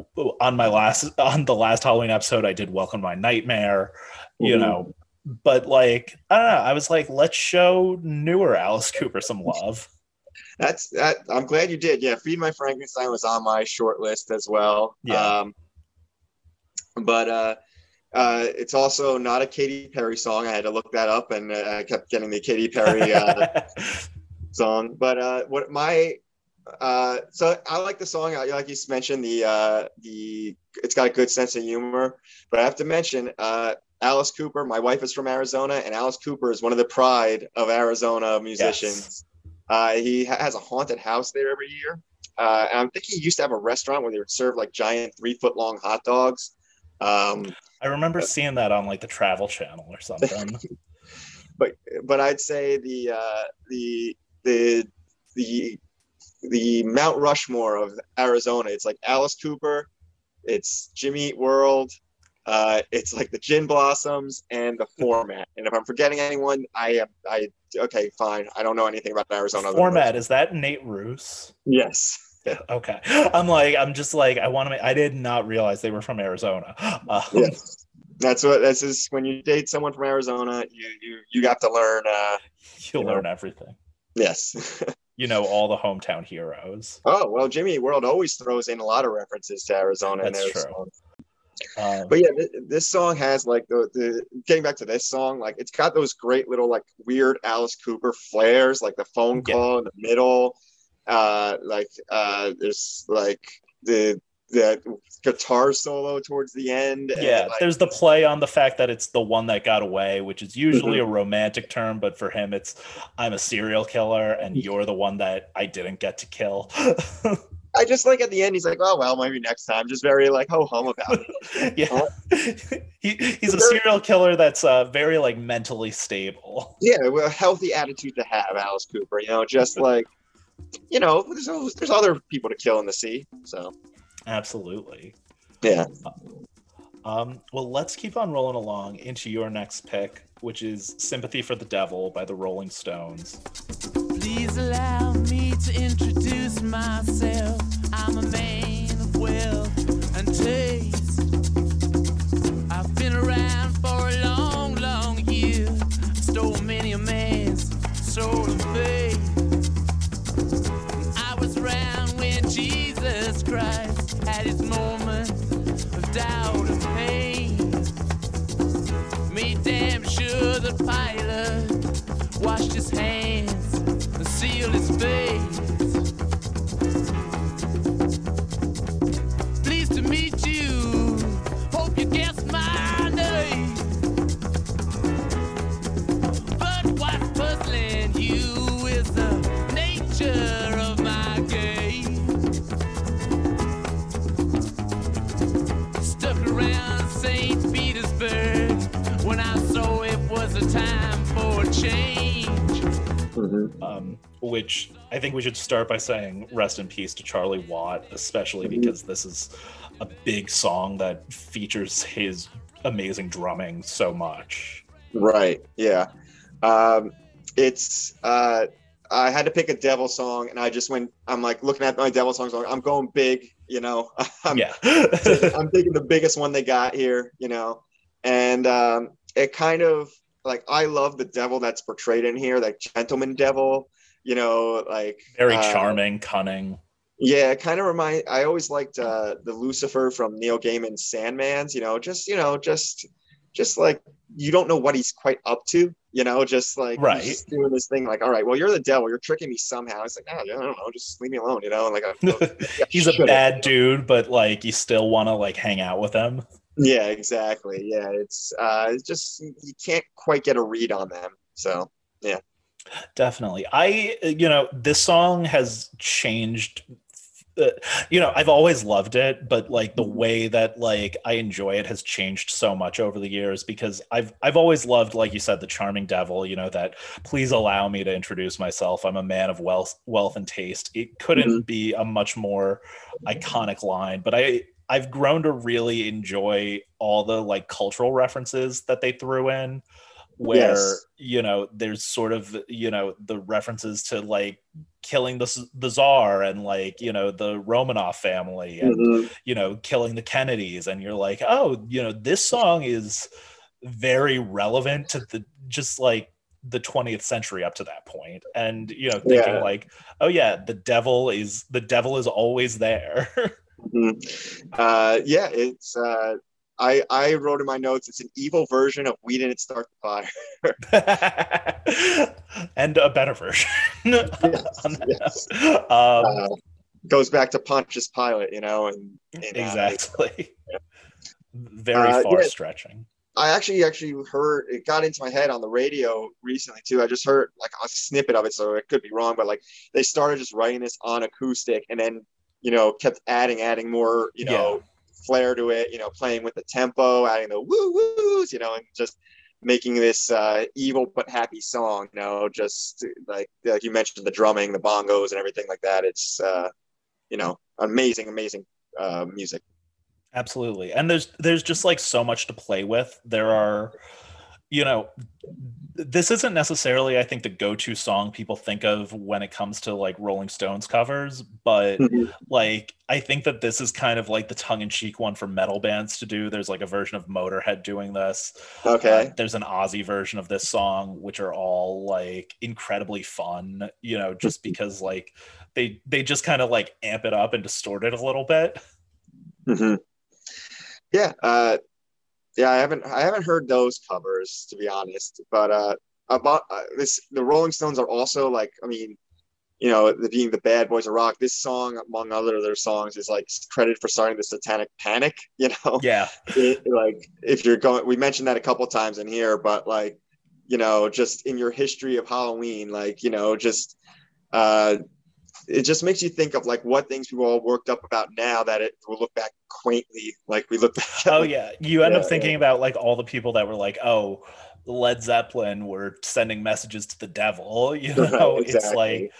on my last on the last Halloween episode, I did "Welcome My Nightmare." You Mhm. know, but like I don't know. I was like, let's show newer Alice Cooper some love. [laughs] That's that. I'm glad you did. Yeah, Feed My Frankenstein was on my short list as well. Yeah. Um, but uh, uh, it's also not a Katy Perry song. I had to look that up, and uh, I kept getting the Katy Perry uh, [laughs] song. But uh, what my uh, so I like the song. I- Like you mentioned, the uh, the it's got a good sense of humor. But I have to mention uh, Alice Cooper. My wife is from Arizona, and Alice Cooper is one of the pride of Arizona musicians. Uh, he ha- has a haunted house there every year. Uh, and I'm thinking he used to have a restaurant where they would serve like giant three foot long hot dogs. Um, I remember seeing that on like the Travel Channel or something. [laughs] but but I'd say the uh, the the the the Mount Rushmore of Arizona. It's like Alice Cooper, it's Jimmy Eat World, uh, it's like the Gin Blossoms and the Format. And if I'm forgetting anyone, I am I okay fine. I don't know anything about Arizona. other Format is that Nate Ruess? Yes. [laughs] Okay, I'm like I'm just like I want to. I did not realize they were from Arizona. Um, [laughs] Yes. That's what this is. When you date someone from Arizona, you you you got to learn. Uh, You'll You know. learn everything. Yes. [laughs] You know all the hometown heroes. oh well, Jimmy World always throws in a lot of references to Arizona. in That's their true. songs. Um, But yeah, th- this song has like the, the getting back to this song, like it's got those great little like weird Alice Cooper flares, like the phone Yeah. call in the middle. Uh, like uh, there's like the the guitar solo towards the end. yeah, like, there's the play on the fact that it's the one that got away, which is usually Mm-hmm. a romantic term, but for him, it's I'm a serial killer and you're the one that I didn't get to kill. [laughs] I just like at the end, he's like, oh well, maybe next time. Just very like ho hum about it. [laughs] yeah, [laughs] he, he's a serial killer that's uh, very like mentally stable. yeah, well, a healthy attitude to have, Alice Cooper. You know, just like you know, there's there's other people to kill in the sea. So Absolutely. yeah, Um, well, let's keep on rolling along into your next pick, which is "Sympathy for the Devil" by the Rolling Stones. Please allow me to introduce myself. I'm a man of wealth and taste. I've been around for a long, long which I think we should start by saying rest in peace to Charlie Watt, especially because this is a big song that features his amazing drumming so much. right, yeah. Um, it's uh, I had to pick a devil song, and I just went. I'm like looking at my devil songs. I'm going big, you know. [laughs] I'm, yeah. [laughs] I'm taking the biggest one they got here, you know. And um, it kind of like I love the devil that's portrayed in here, like gentleman devil, you know, like Very uh, charming, cunning. Yeah, it kind of remind. I always liked uh, the Lucifer from Neil Gaiman's Sandman's. You know, just you know, just just like you don't know what he's quite up to. You know, just like Right. he's just doing this thing like, all right, well, you're the devil, you're tricking me somehow. It's like, no, I don't know, just leave me alone. You know, like I, [laughs] He's a bad dude, but like you still want to like hang out with him. Yeah, exactly. Yeah, it's uh, it's just you can't quite get a read on them. So Definitely. I, you know, this song has changed. Uh, you know, I've always loved it, but like the way that like I enjoy it has changed so much over the years because I've I've always loved, like you said, the charming devil. You know that. Please allow me to introduce myself. I'm a man of wealth, wealth and taste. It couldn't be a much more iconic line, but I I've grown to really enjoy all the like cultural references that they threw in where Yes. you know there's sort of you know the references to like killing the the czar and like you know the Romanov family and Mhm. you know killing the Kennedys and you're like oh you know this song is very relevant to the just like the 20th century up to that point and you know thinking Yeah. like oh yeah the devil is the devil is always there [laughs] Mhm. uh, yeah, it's uh, I I wrote in my notes it's an evil version of We Didn't Start the Fire. [laughs] [laughs] and a better version [laughs] Yes, yes. um, Uh, goes back to Pontius Pilate, you know, and, and, uh, exactly very Uh, far yeah. stretching I actually actually heard it got into my head on the radio recently too. I just heard like a snippet of it, so it could be wrong, but like they started just writing this on acoustic and then you know kept adding adding more you know flair to it, you know, playing with the tempo, adding the woo woos, you know, and just making this uh, evil but happy song. You know, just like like you mentioned the drumming, the bongos, and everything like that. It's uh, you know amazing, amazing uh, music. absolutely and there's there's just like so much to play with there are you know this isn't necessarily i think the go-to song people think of when it comes to like rolling stones covers but Mhm. like i think that this is kind of like the tongue-in-cheek one for metal bands to do there's like a version of motorhead doing this Okay. Uh, there's an Ozzy version of this song, which are all like incredibly fun, you know, just because like they they just kind of like amp it up and distort it a little bit. hmm Yeah, uh, yeah. I haven't I haven't heard those covers to be honest, but uh, about uh, this, the Rolling Stones are also like, I mean, you know, the, being the bad boys of rock. This song, among other their songs, is like credited for starting the Satanic Panic. [laughs] You know, Yeah, it, like if you're going, we mentioned that a couple times in here, but like, you know, just in your history of Halloween, like, you know, just. Uh, it just makes you think of like what things people all worked up about now that it will look back quaintly like we look back at, oh yeah. You end Yeah, up thinking about like all the people that were like, oh, Led Zeppelin were sending messages to the devil. [laughs] You [laughs] Right, know, it's like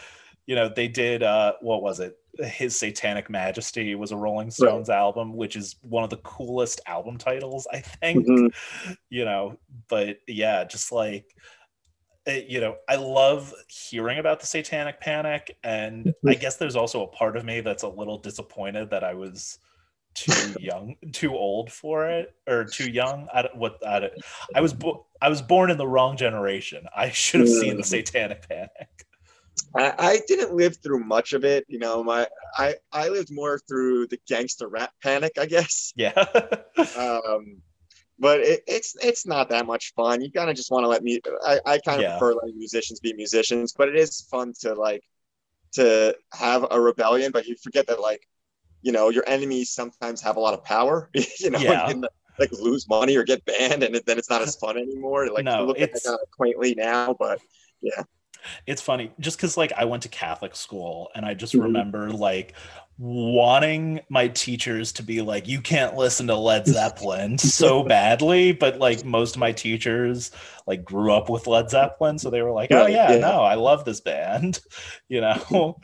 you know they did uh what was it his satanic majesty was a rolling stones album which is one of the coolest album titles i think Mhm. [laughs] you know but yeah just like it, you know i love hearing about the satanic panic and Mm-hmm. i guess there's also a part of me that's a little disappointed that i was too [laughs] young too old for it or too young. I don't what i, don't, I was bo- [laughs] i was born in the wrong generation. I should have seen the Mm. satanic panic. I, I didn't live through much of it you know my i i lived more through the gangster rap panic i guess. Yeah. [laughs] Um but it, it's it's not that much fun you kind of just want to let me i, I kind of Yeah. prefer letting musicians be musicians but it is fun to like to have a rebellion but you forget that like you know your enemies sometimes have a lot of power [laughs] you know Yeah. and, like lose money or get banned and then it's not as fun anymore like No, look at that kind of quaintly now but it's funny just because like i went to catholic school and i just Mhm. remember like wanting my teachers to be like you can't listen to led [laughs] zeppelin so badly but like most of my teachers like grew up with led zeppelin so they were like oh yeah, yeah. no i love this band [laughs] you know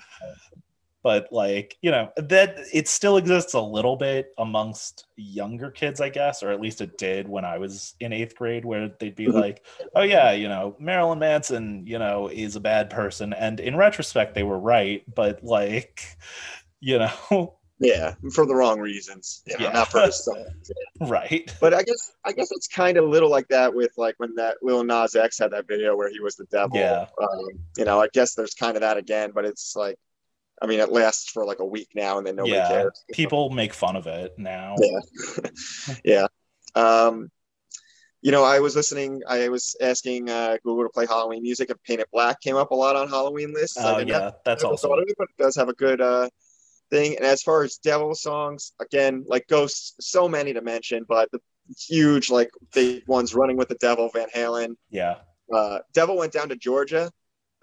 but like you know that it still exists a little bit amongst younger kids i guess or at least it did when i was in eighth grade where they'd be Mhm. like oh yeah you know marilyn manson you know is a bad person and in retrospect they were right but like [laughs] you know yeah for the wrong reasons you know, Yeah. not for his songs [laughs] right But I guess I guess it's kind of little like that with like when that Lil Nas X had that video where he was the devil. Yeah. Um, you know, I guess there's kind of that again, but it's like, I mean, it lasts for like a week now, and then nobody yeah cares. [laughs] people make fun of it now Yeah. [laughs] yeah. Um, you know, I was listening. I was asking uh, Google to play Halloween music, and Paint It Black came up a lot on Halloween lists. Oh didn't yeah, that's also it, but it does have a good uh, thing. And as far as devil songs, again, like Ghosts, so many to mention, but the huge like big ones, Running with the Devil, Van Halen. yeah. Uh, devil went down to Georgia,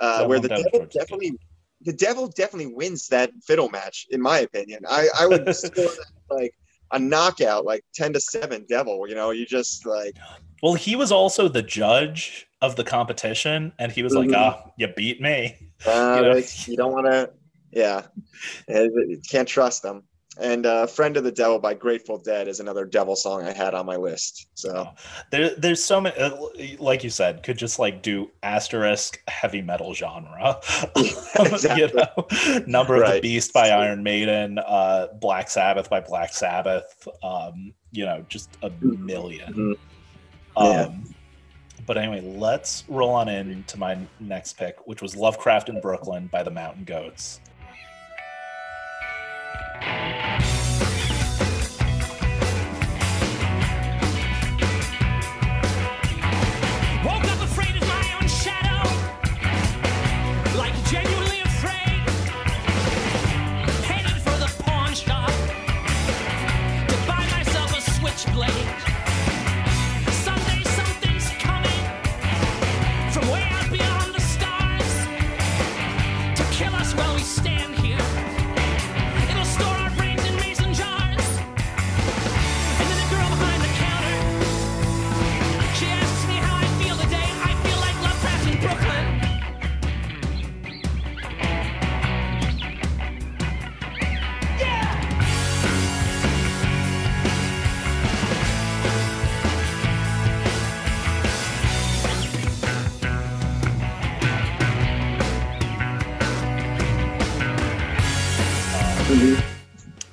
uh, where the Went Down to devil definitely, the devil definitely wins that fiddle match, in my opinion. I I would [laughs] score that like a knockout, like ten to seven. Devil, you know, you just like Well, he was also the judge of the competition, and he was Mhm. like, "Ah, you beat me." [laughs] Uh, You know? you don't want to, [laughs] yeah, you can't trust them. And uh, "Friend of the Devil" by Grateful Dead is another devil song I had on my list. So There, there's so many, uh, like you said, could just like do asterisk heavy metal genre. [laughs] [laughs] exactly. you know, Number of the Beast by Iron Maiden, uh, Black Sabbath by Black Sabbath. Um, you know, just a million. Mhm. Yeah. Um, but anyway, let's roll on in to my next pick, which was Lovecraft in Brooklyn by the Mountain Goats. Thank you.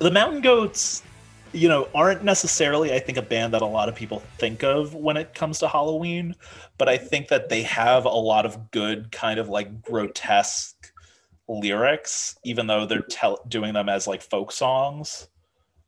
The Mountain Goats, you know, aren't necessarily, I think, a band that a lot of people think of when it comes to Halloween, but I think that they have a lot of good, kind of like grotesque lyrics, even though they're tell- doing them as like folk songs.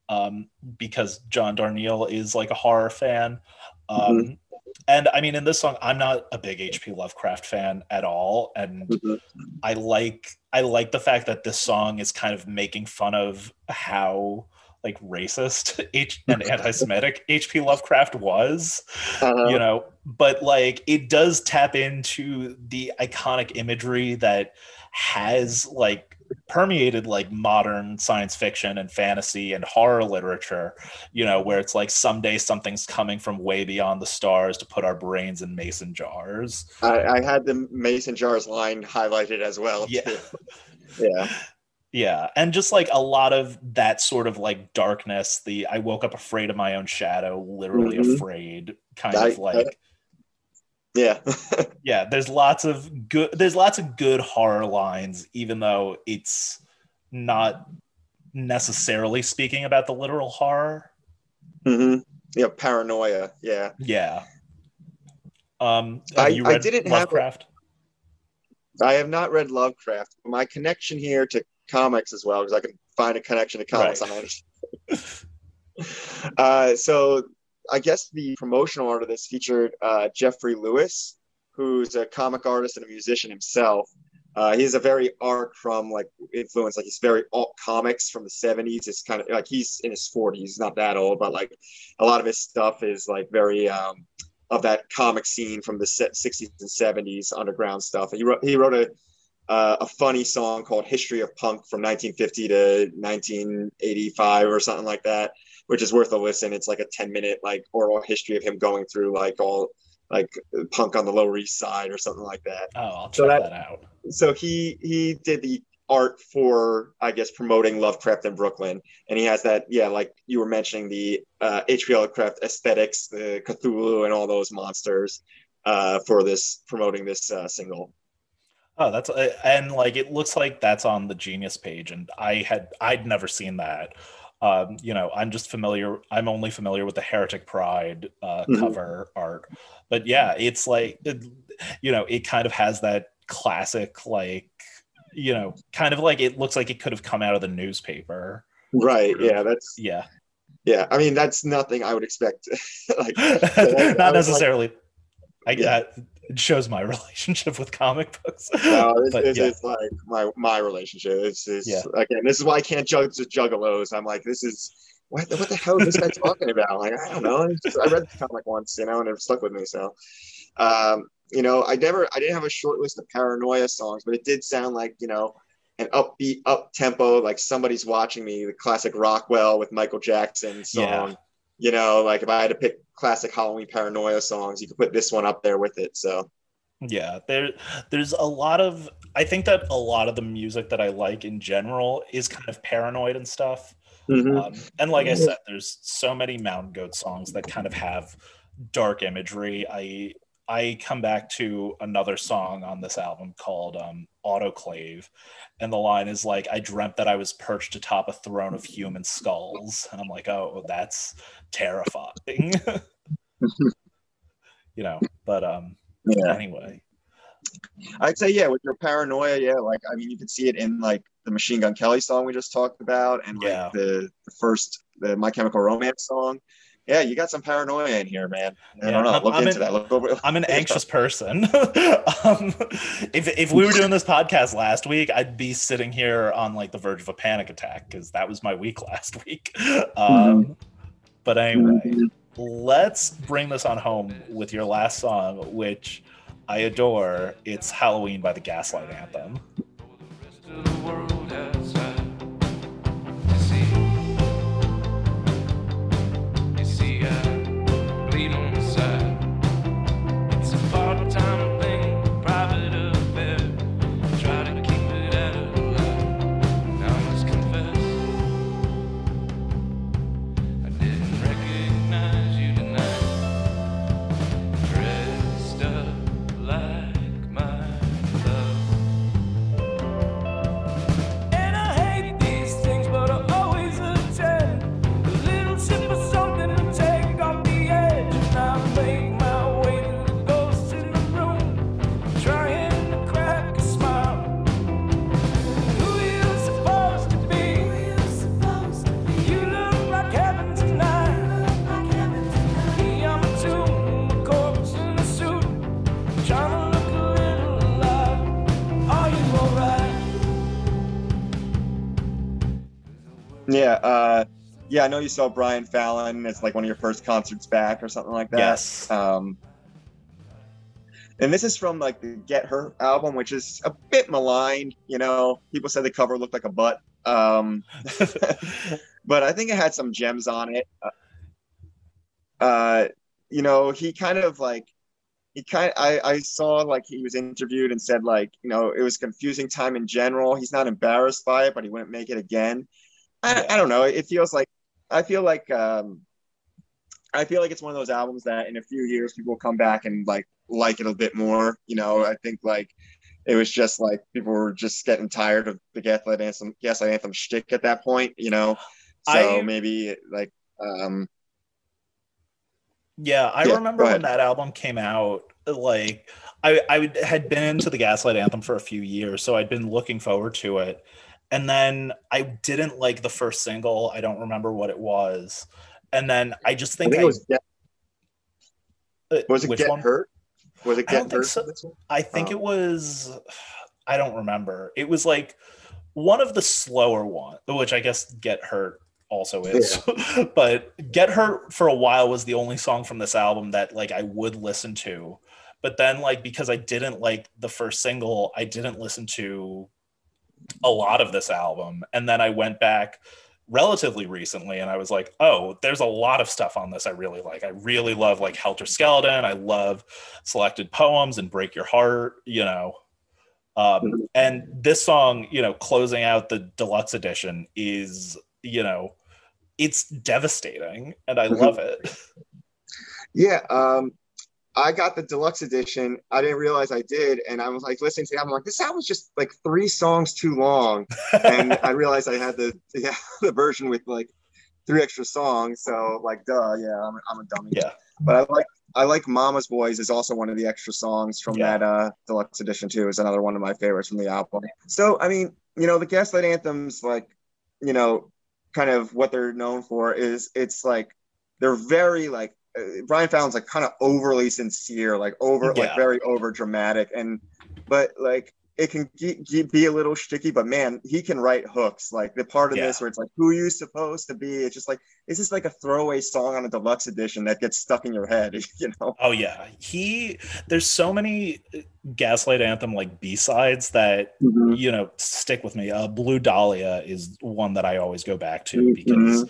Um, because John Darnielle is like a horror fan. Um, And I mean, in this song, I'm not a big H.P. Lovecraft fan at all, and Mhm. I like I like the fact that this song is kind of making fun of how like racist [laughs] H and [laughs] anti-Semitic H.P. Lovecraft was, uh, you know, but like it does tap into the iconic imagery that has like permeated like modern science fiction and fantasy and horror literature, you know, where it's like someday something's coming from way beyond the stars to put our brains in mason jars. I, I had the mason jars line highlighted as well. Yeah. too. [laughs] yeah, Yeah, and just like a lot of that sort of like darkness, the I woke up afraid of my own shadow, literally Mhm. afraid, kind I- of like yeah, [laughs] yeah, there's lots of good there's lots of good horror lines even though it's not necessarily speaking about the literal horror. hmm yeah, paranoia. Yeah, Yeah. Um I- you I didn't have Lovecraft? I have not read Lovecraft. My connection here to comics as well, because I can find a connection to comics Right. on it. [laughs] uh, so I guess the promotional art of this featured uh, Jeffrey Lewis, who's a comic artist and a musician himself. Uh, a very art from like influence, like he's very alt comics from the 70s. It's kind of like he's in his 40s, he's not that old, but like a lot of his stuff is like very um, of that comic scene from the 60s and 70s underground stuff. He wrote he wrote a uh, a funny song called "History of Punk" from 1950 to 1985 or something like that, which is worth a listen. It's like a 10 minute like oral history of him going through like all like punk on the Lower East Side or something like that. Oh, I'll check So that- that out. So he he did the art for I guess promoting Lovecraft in Brooklyn, and he has that yeah like you were mentioning the uh, H.P. Lovecraft aesthetics, the Cthulhu and all those monsters uh, for this promoting this uh, single. Oh, that's uh, and like it looks like that's on the Genius page, and I had I'd never seen that. Um, you know, I'm just familiar. I'm only familiar with the Heretic Pride uh, Mhm. cover art, but yeah, it's like it, you know, it kind of has that classic like you know, kind of like it looks like it could have come out of the newspaper. Right. Yeah. That's Yeah, yeah, I mean that's nothing I would expect. [laughs] like, [laughs] I Not like- necessarily. I Yeah. that it shows my [laughs] relationship with comic books. No, this, But, this yeah. is like my my relationship. This is Yeah. again. This is why I can't judge the juggalos. I'm like, this is what the, what the hell is this guy [laughs] talking about? Like, I don't know. Just- I read the comic once, you know, and it stuck with me. So, um, you know, I never, I didn't have a short list of paranoia songs, but it did sound like, you know, an upbeat, up tempo, like somebody's watching me. The classic Rockwell with Michael Jackson song. Yeah. You know, like if I had to pick classic Halloween paranoia songs, you could put this one up there with it. So. Yeah, there there's a lot of I think that a lot of the music that I like in general is kind of paranoid and stuff. Mhm. Um, and like I said, there's so many Mountain Goat songs that kind of have dark imagery. I I come back to another song on this album called um, Autoclave, and the line is like, "I dreamt that I was perched atop a throne of human skulls," and I'm like, "Oh, that's terrifying," [laughs] you know. But um, Yeah. anyway, I'd say yeah, with your paranoia, yeah, like I mean, you can see it in like the Machine Gun Kelly song we just talked about, and like Yeah. the, the first the My Chemical Romance song. Yeah, you got some paranoia in here, man. I Yeah, don't know. I'm- Look I'm into in- that. Look over. I'm an [laughs] anxious person. [laughs] um, if if we were doing this podcast last week, I'd be sitting here on like the verge of a panic attack because that was my week [laughs] last week. Um, but anyway, let's bring this on home with your last song, which I adore. It's Halloween by the Gaslight Anthem. Yeah. I know you saw Brian Fallon. It's like one of your first concerts back or something like that. Yes. Um, and this is from like the Get Hurt album, which is a bit maligned. You know, people said the cover looked like a butt. Um, [laughs] but I think it had some gems on it. Uh, you know, he kind of like he kind I I saw like he was interviewed and said like you know it was confusing time in general. He's not embarrassed by it, but he wouldn't make it again. I, I don't know. It feels like I feel like um I feel like it's one of those albums that in a few years people will come back and like like it a bit more. You know, I think like it was just like people were just getting tired of the Gaslight Anthem, Gaslight Anthem shtick at that point. You know, so I- maybe like um Yeah, I Yeah, remember when that album came out. Like, I I had been into the Gaslight Anthem for a few years, so I'd been looking forward to it. And then I didn't like the first single. I don't remember what it was. And then I just I think, think I, it was Get, uh, was it Get one? Hurt? Was it I Get think Hurt? so. this one? I think Oh. it was. I don't remember. It was like one of the slower ones, which I guess Get Hurt also is. [laughs] but Get Hurt for a while was the only song from this album that like I would listen to. But then like because I didn't like the first single, I didn't listen to a lot of this album. And then I went back relatively recently and I was like, oh, there's a lot of stuff on this I really like. I really love like Helter Skeleton. I love selected poems and Break Your Heart, you know. Um, and this song, you know, closing out the deluxe edition is, you know, it's devastating and I love it. Yeah, um, I got the deluxe edition. I didn't realize I did, and I was like listening to the album, like this album's just like three songs too long, [laughs] and I realized I had the yeah [laughs] the version with like three extra songs. So like, duh, yeah, I'm, I'm a dummy. Yeah. But I like I like Mama's Boys is also one of the extra songs from Yeah. that uh deluxe edition too. Is another one of my favorites from the album. So I mean, you know, the Gaslight Anthems like, you know, kind of what they're known for is it's like they're very like Brian Fallon's like kind of overly sincere, like over Yeah. like very over dramatic, and but like it can ge- ge- be a little sticky. But man, he can write hooks. Like the part of Yeah. this where it's like, who you supposed to be? It's just like it's just like a throwaway song on a deluxe edition that gets stuck in your head. [laughs] You know? Oh yeah, he. There's so many uh, Gaslight Anthem like B sides that you know stick with me. Uh, Blue Dahlia is one that I always go back to because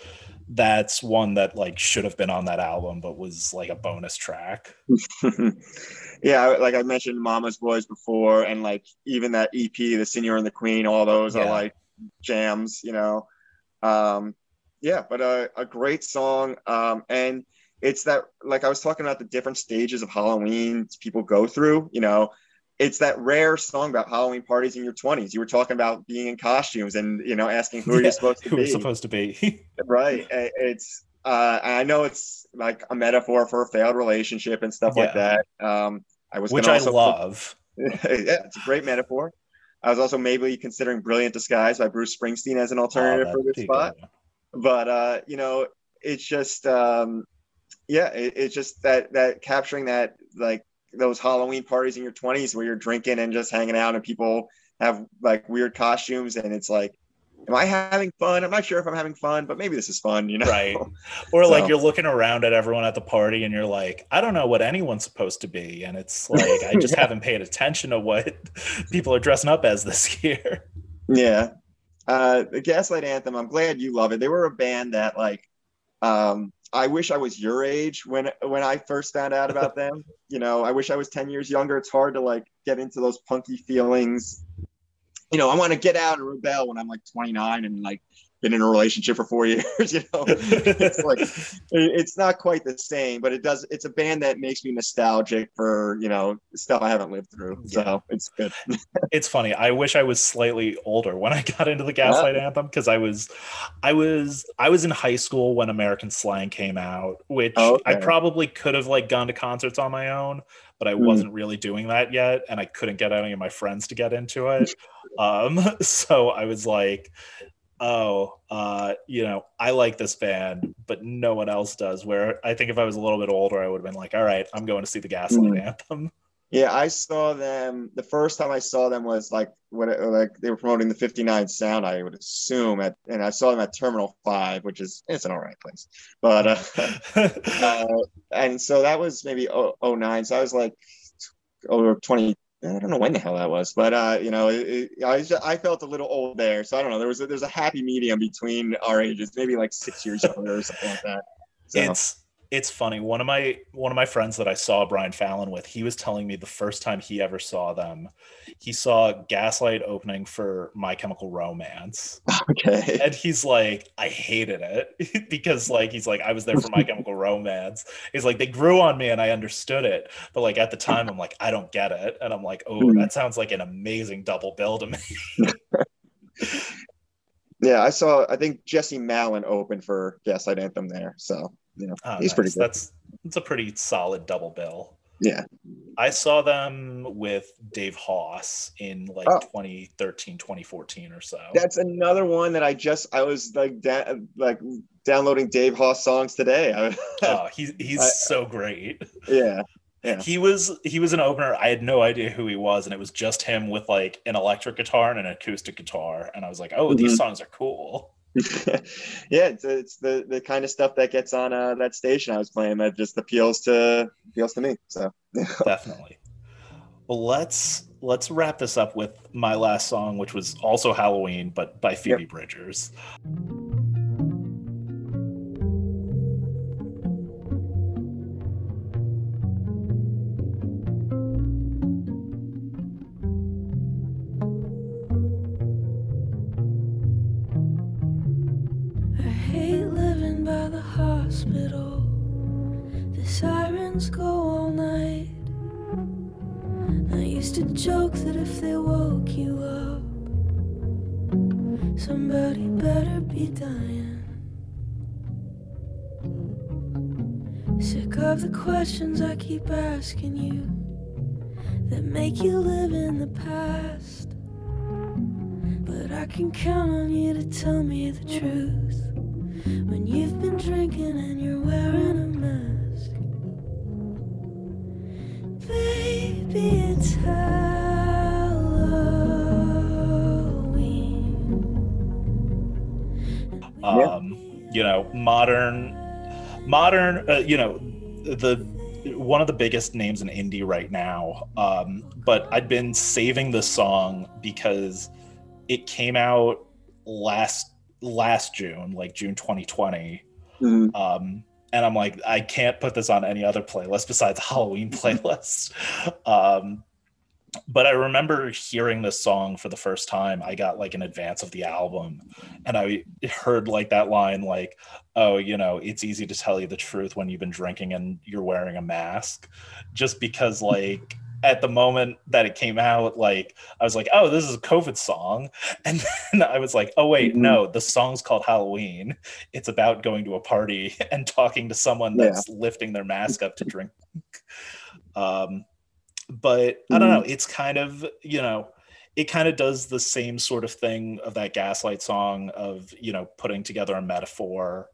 that's one that like should have been on that album, but was like a bonus track. [laughs] yeah, like I mentioned, Mama's Boys before, and like even that EP, The Señor and the Queen, all those are like jams, you know. Um, yeah, but a, a great song. Um, and it's that, like I was talking about the different stages of Halloween people go through, you know, it's that rare song about Halloween parties in your 20s. You were talking about being in costumes and, you know, asking who are Yeah, you supposed to who be was supposed to be? [laughs] right it's uh i know it's like a metaphor for a failed relationship and stuff like that um i was Which I love. [laughs] yeah it's a great metaphor i was also maybe considering brilliant disguise by bruce springsteen as an Oh, alternative that'd for this spot good. but uh you know it's just um yeah it, it's just that that capturing that like those halloween parties in your 20s where you're drinking and just hanging out and people have like weird costumes and it's like am i having fun i'm not sure if i'm having fun but maybe this is fun you know Right. Or like you're looking around at everyone at the party and you're like, I don't know what anyone's supposed to be. And it's [laughs] like, I just Yeah. haven't paid attention to what [laughs] people are dressing up as this [laughs] year. Yeah. Uh the Gaslight Anthem, I'm glad you love it. They were a band that like um I wish I was your age when when I first found out about them. You know, I wish I was 10 years younger. It's hard to like get into those punky feelings. You know, I want to get out and rebel when I'm like 29 and like been in a relationship for four [laughs] years, you know. it's like [laughs] it's not quite the same, but it does it's a band that makes me nostalgic for, you know, stuff I haven't lived through. So it's good. [laughs] it's funny. I wish I was slightly older when I got into the Gaslight Anthem because I was, I was, I was in high school when American Slang came out, which I Okay. probably could have like gone to concerts on my own, but I Hmm. wasn't really doing that yet, and I couldn't get any of my friends to get into it. um, so I was like, oh, uh, you know, I like this band, but no one else does. Where I think if I was a little bit older, I would have been like, all right, I'm going to see the Gaslight Mhm. Anthem. [laughs] Yeah, I saw them. The first time I saw them was like when it, like they were promoting the '59 sound. I would assume at, and I saw them at Terminal Five, which is it's an all right place. But uh, [laughs] uh, and so that was maybe oh, 09. So I was like over 20. I don't know when the hell that was, but uh, you know, it, it, I just, I felt a little old there. So I don't know. There was a, there's a happy medium between our ages, maybe like six years younger or something like that. So, it's it's funny. One of my one of my friends that i saw brian fallon with he was telling me the first time he ever saw them he saw gaslight opening for my chemical romance. [laughs] Okay. and he's like i hated it. [laughs] Because like he's like i was there for my chemical [laughs] romance. He's like they grew on me and i understood it. But like at the time i'm like i don't get it. And i'm like oh Mhm. that sounds like an amazing double bill to me. Yeah, I saw. I think Jesse Malin opened for Gaslight Anthem there, so you know Oh, he's pretty good. that's it's a pretty solid double bill Yeah, I saw them with Dave Hause in like Oh. 2013, 2014 or so. that's another one that I just I was like da- like downloading Dave Hause songs today. [laughs] Oh, he's he's I- so great. yeah, Yeah. He was he was an opener. I had no idea who he was, and it was just him with like an electric guitar and an acoustic guitar. And I was like, oh, these Mhm. songs are cool. [laughs] yeah, it's, it's the the kind of stuff that gets on uh, that station I was playing that just appeals to appeals to me. So [laughs] Definitely. Well, let's let's wrap this up with my last song, which was also Halloween, but by Phoebe Bridgers. Go all night. I used to joke that if they woke you up, somebody better be dying. Sick of the questions I keep asking you that make you live in the past. But I can count on you to tell me the truth. when you've been drinking and you're wearing a mask. Um, you know modern modern uh, you know the one of the biggest names in indie right now um, but i'd been saving this song because it came out last last june like june 2020 Mhm. um, and i'm like i can't put this on any other playlist besides halloween [laughs] playlists um, but I remember hearing this song for the first time. I got like an advance of the album, and I heard like that line, like, "Oh, you know, it's easy to tell you the truth when you've been drinking and you're wearing a mask," just because like at the moment that it came out, like I was like, "Oh, this is a COVID song," [laughs] and then I was like, "Oh wait, Mhm. no, the song's called Halloween. It's about going to a party [laughs] and talking to someone Yeah. that's lifting their mask up to drink." [laughs] Um, but I don't know. It's kind of you know, it kind of does the same sort of thing of that Gaslight song of you know putting together a metaphor,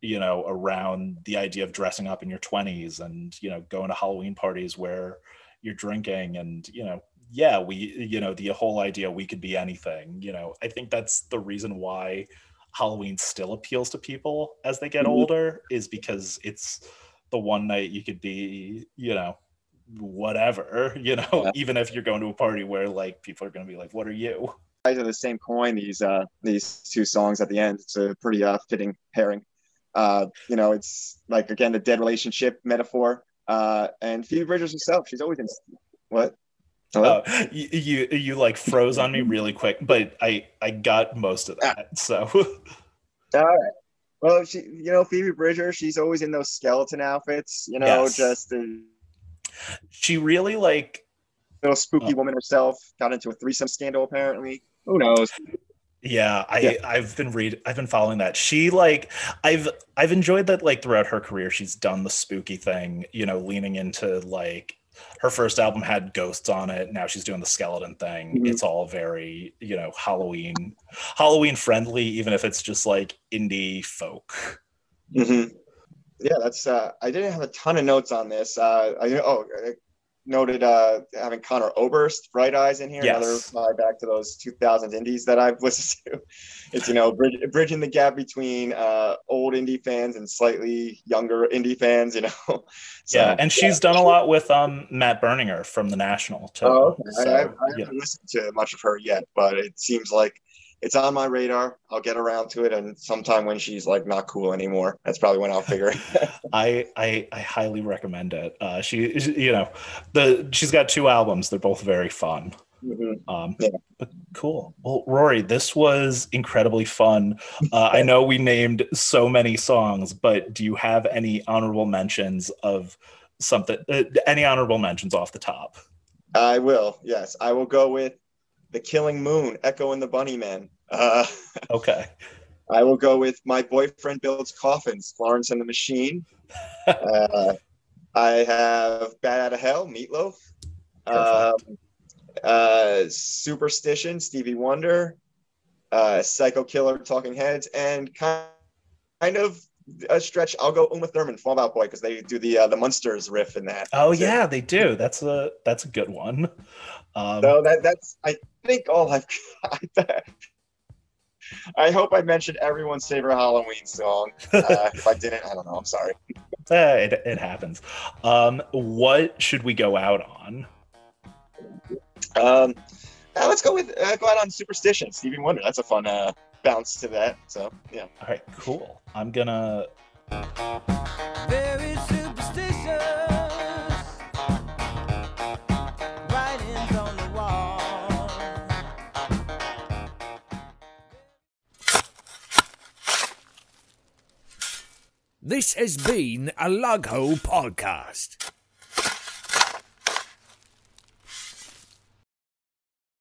you know, around the idea of dressing up in your twenties and you know going to Halloween parties where you're drinking and you know yeah we you know the whole idea we could be anything you know i think that's the reason why halloween still appeals to people as they get Mhm. older is because it's the one night you could be you know whatever [laughs] you know Yeah. even if you're going to a party where like people are going to be like what are you sides of the same coin these uh these two songs at the end it's a pretty uh fitting pairing uh you know it's like again the dead relationship metaphor uh and phoebe bridgers herself she's always in what Hello? Oh, you, you you like froze on me really quick but i i got most of that so all right well she you know phoebe bridgers she's always in those skeleton outfits you know Yes. just a she really like little spooky Oh. woman herself got into a threesome scandal apparently who knows Yeah, I Yeah. I've been read I've been following that. She like I've I've enjoyed that like throughout her career she's done the spooky thing, you know, leaning into like her first album had ghosts on it. Now she's doing the skeleton thing. Mhm. It's all very, you know, Halloween Halloween friendly even if it's just like indie folk. hmm Yeah, that's. Uh, I didn't have a ton of notes on this. Uh, I oh, noted uh, having Conor Oberst, Bright Eyes, in here. Yes. Another fly back to those 2000s indies that I've [laughs] listened to. It's you know bridge, bridging the gap between uh, old indie fans and slightly younger indie fans. You know. [laughs] So, yeah, and she's done a lot with um Matt Berninger from the National too. Oh, okay. I, I, I yeah. haven't listened to much of her yet, but it seems like it's on my radar. I'll get around to it, and sometime when she's like not cool anymore, that's probably when I'll figure it. [laughs] I, I I highly recommend it. Uh, she, you know, the she's got two albums. They're both very fun. Mhm. Um, Yeah. But cool. Well, Rory, this was incredibly fun. Uh, I know we named so many songs, but do you have any honorable mentions of something? Uh, any honorable mentions off the top? I will. Yes, I will go with the Killing Moon, Echo and the Bunnymen. Uh, [laughs] Okay. I will go with My Boyfriend Builds Coffins, Florence and the Machine. [laughs] Uh, I have Bat Out of Hell, Meatloaf. Um, uh, Superstition, Stevie Wonder. Uh, Psycho Killer, Talking Heads, and kind kind of a stretch. I'll go Uma Thurman, Fall Out Boy, because they do the uh, the Munsters riff in that. Oh So- yeah, they do. That's a that's a good one. Um, So that that's I think all I've got. [laughs] I hope I mentioned everyone's favorite Halloween song. Uh, [laughs] if I didn't, I don't know. I'm sorry. eh, it, it happens. Um, what should we go out on? Um, now let's go with uh, go out on Superstition, Stevie Wonder. That's a fun uh, bounce to that. So yeah. All right, cool. I'm gonna This has been a Lug Hole podcast.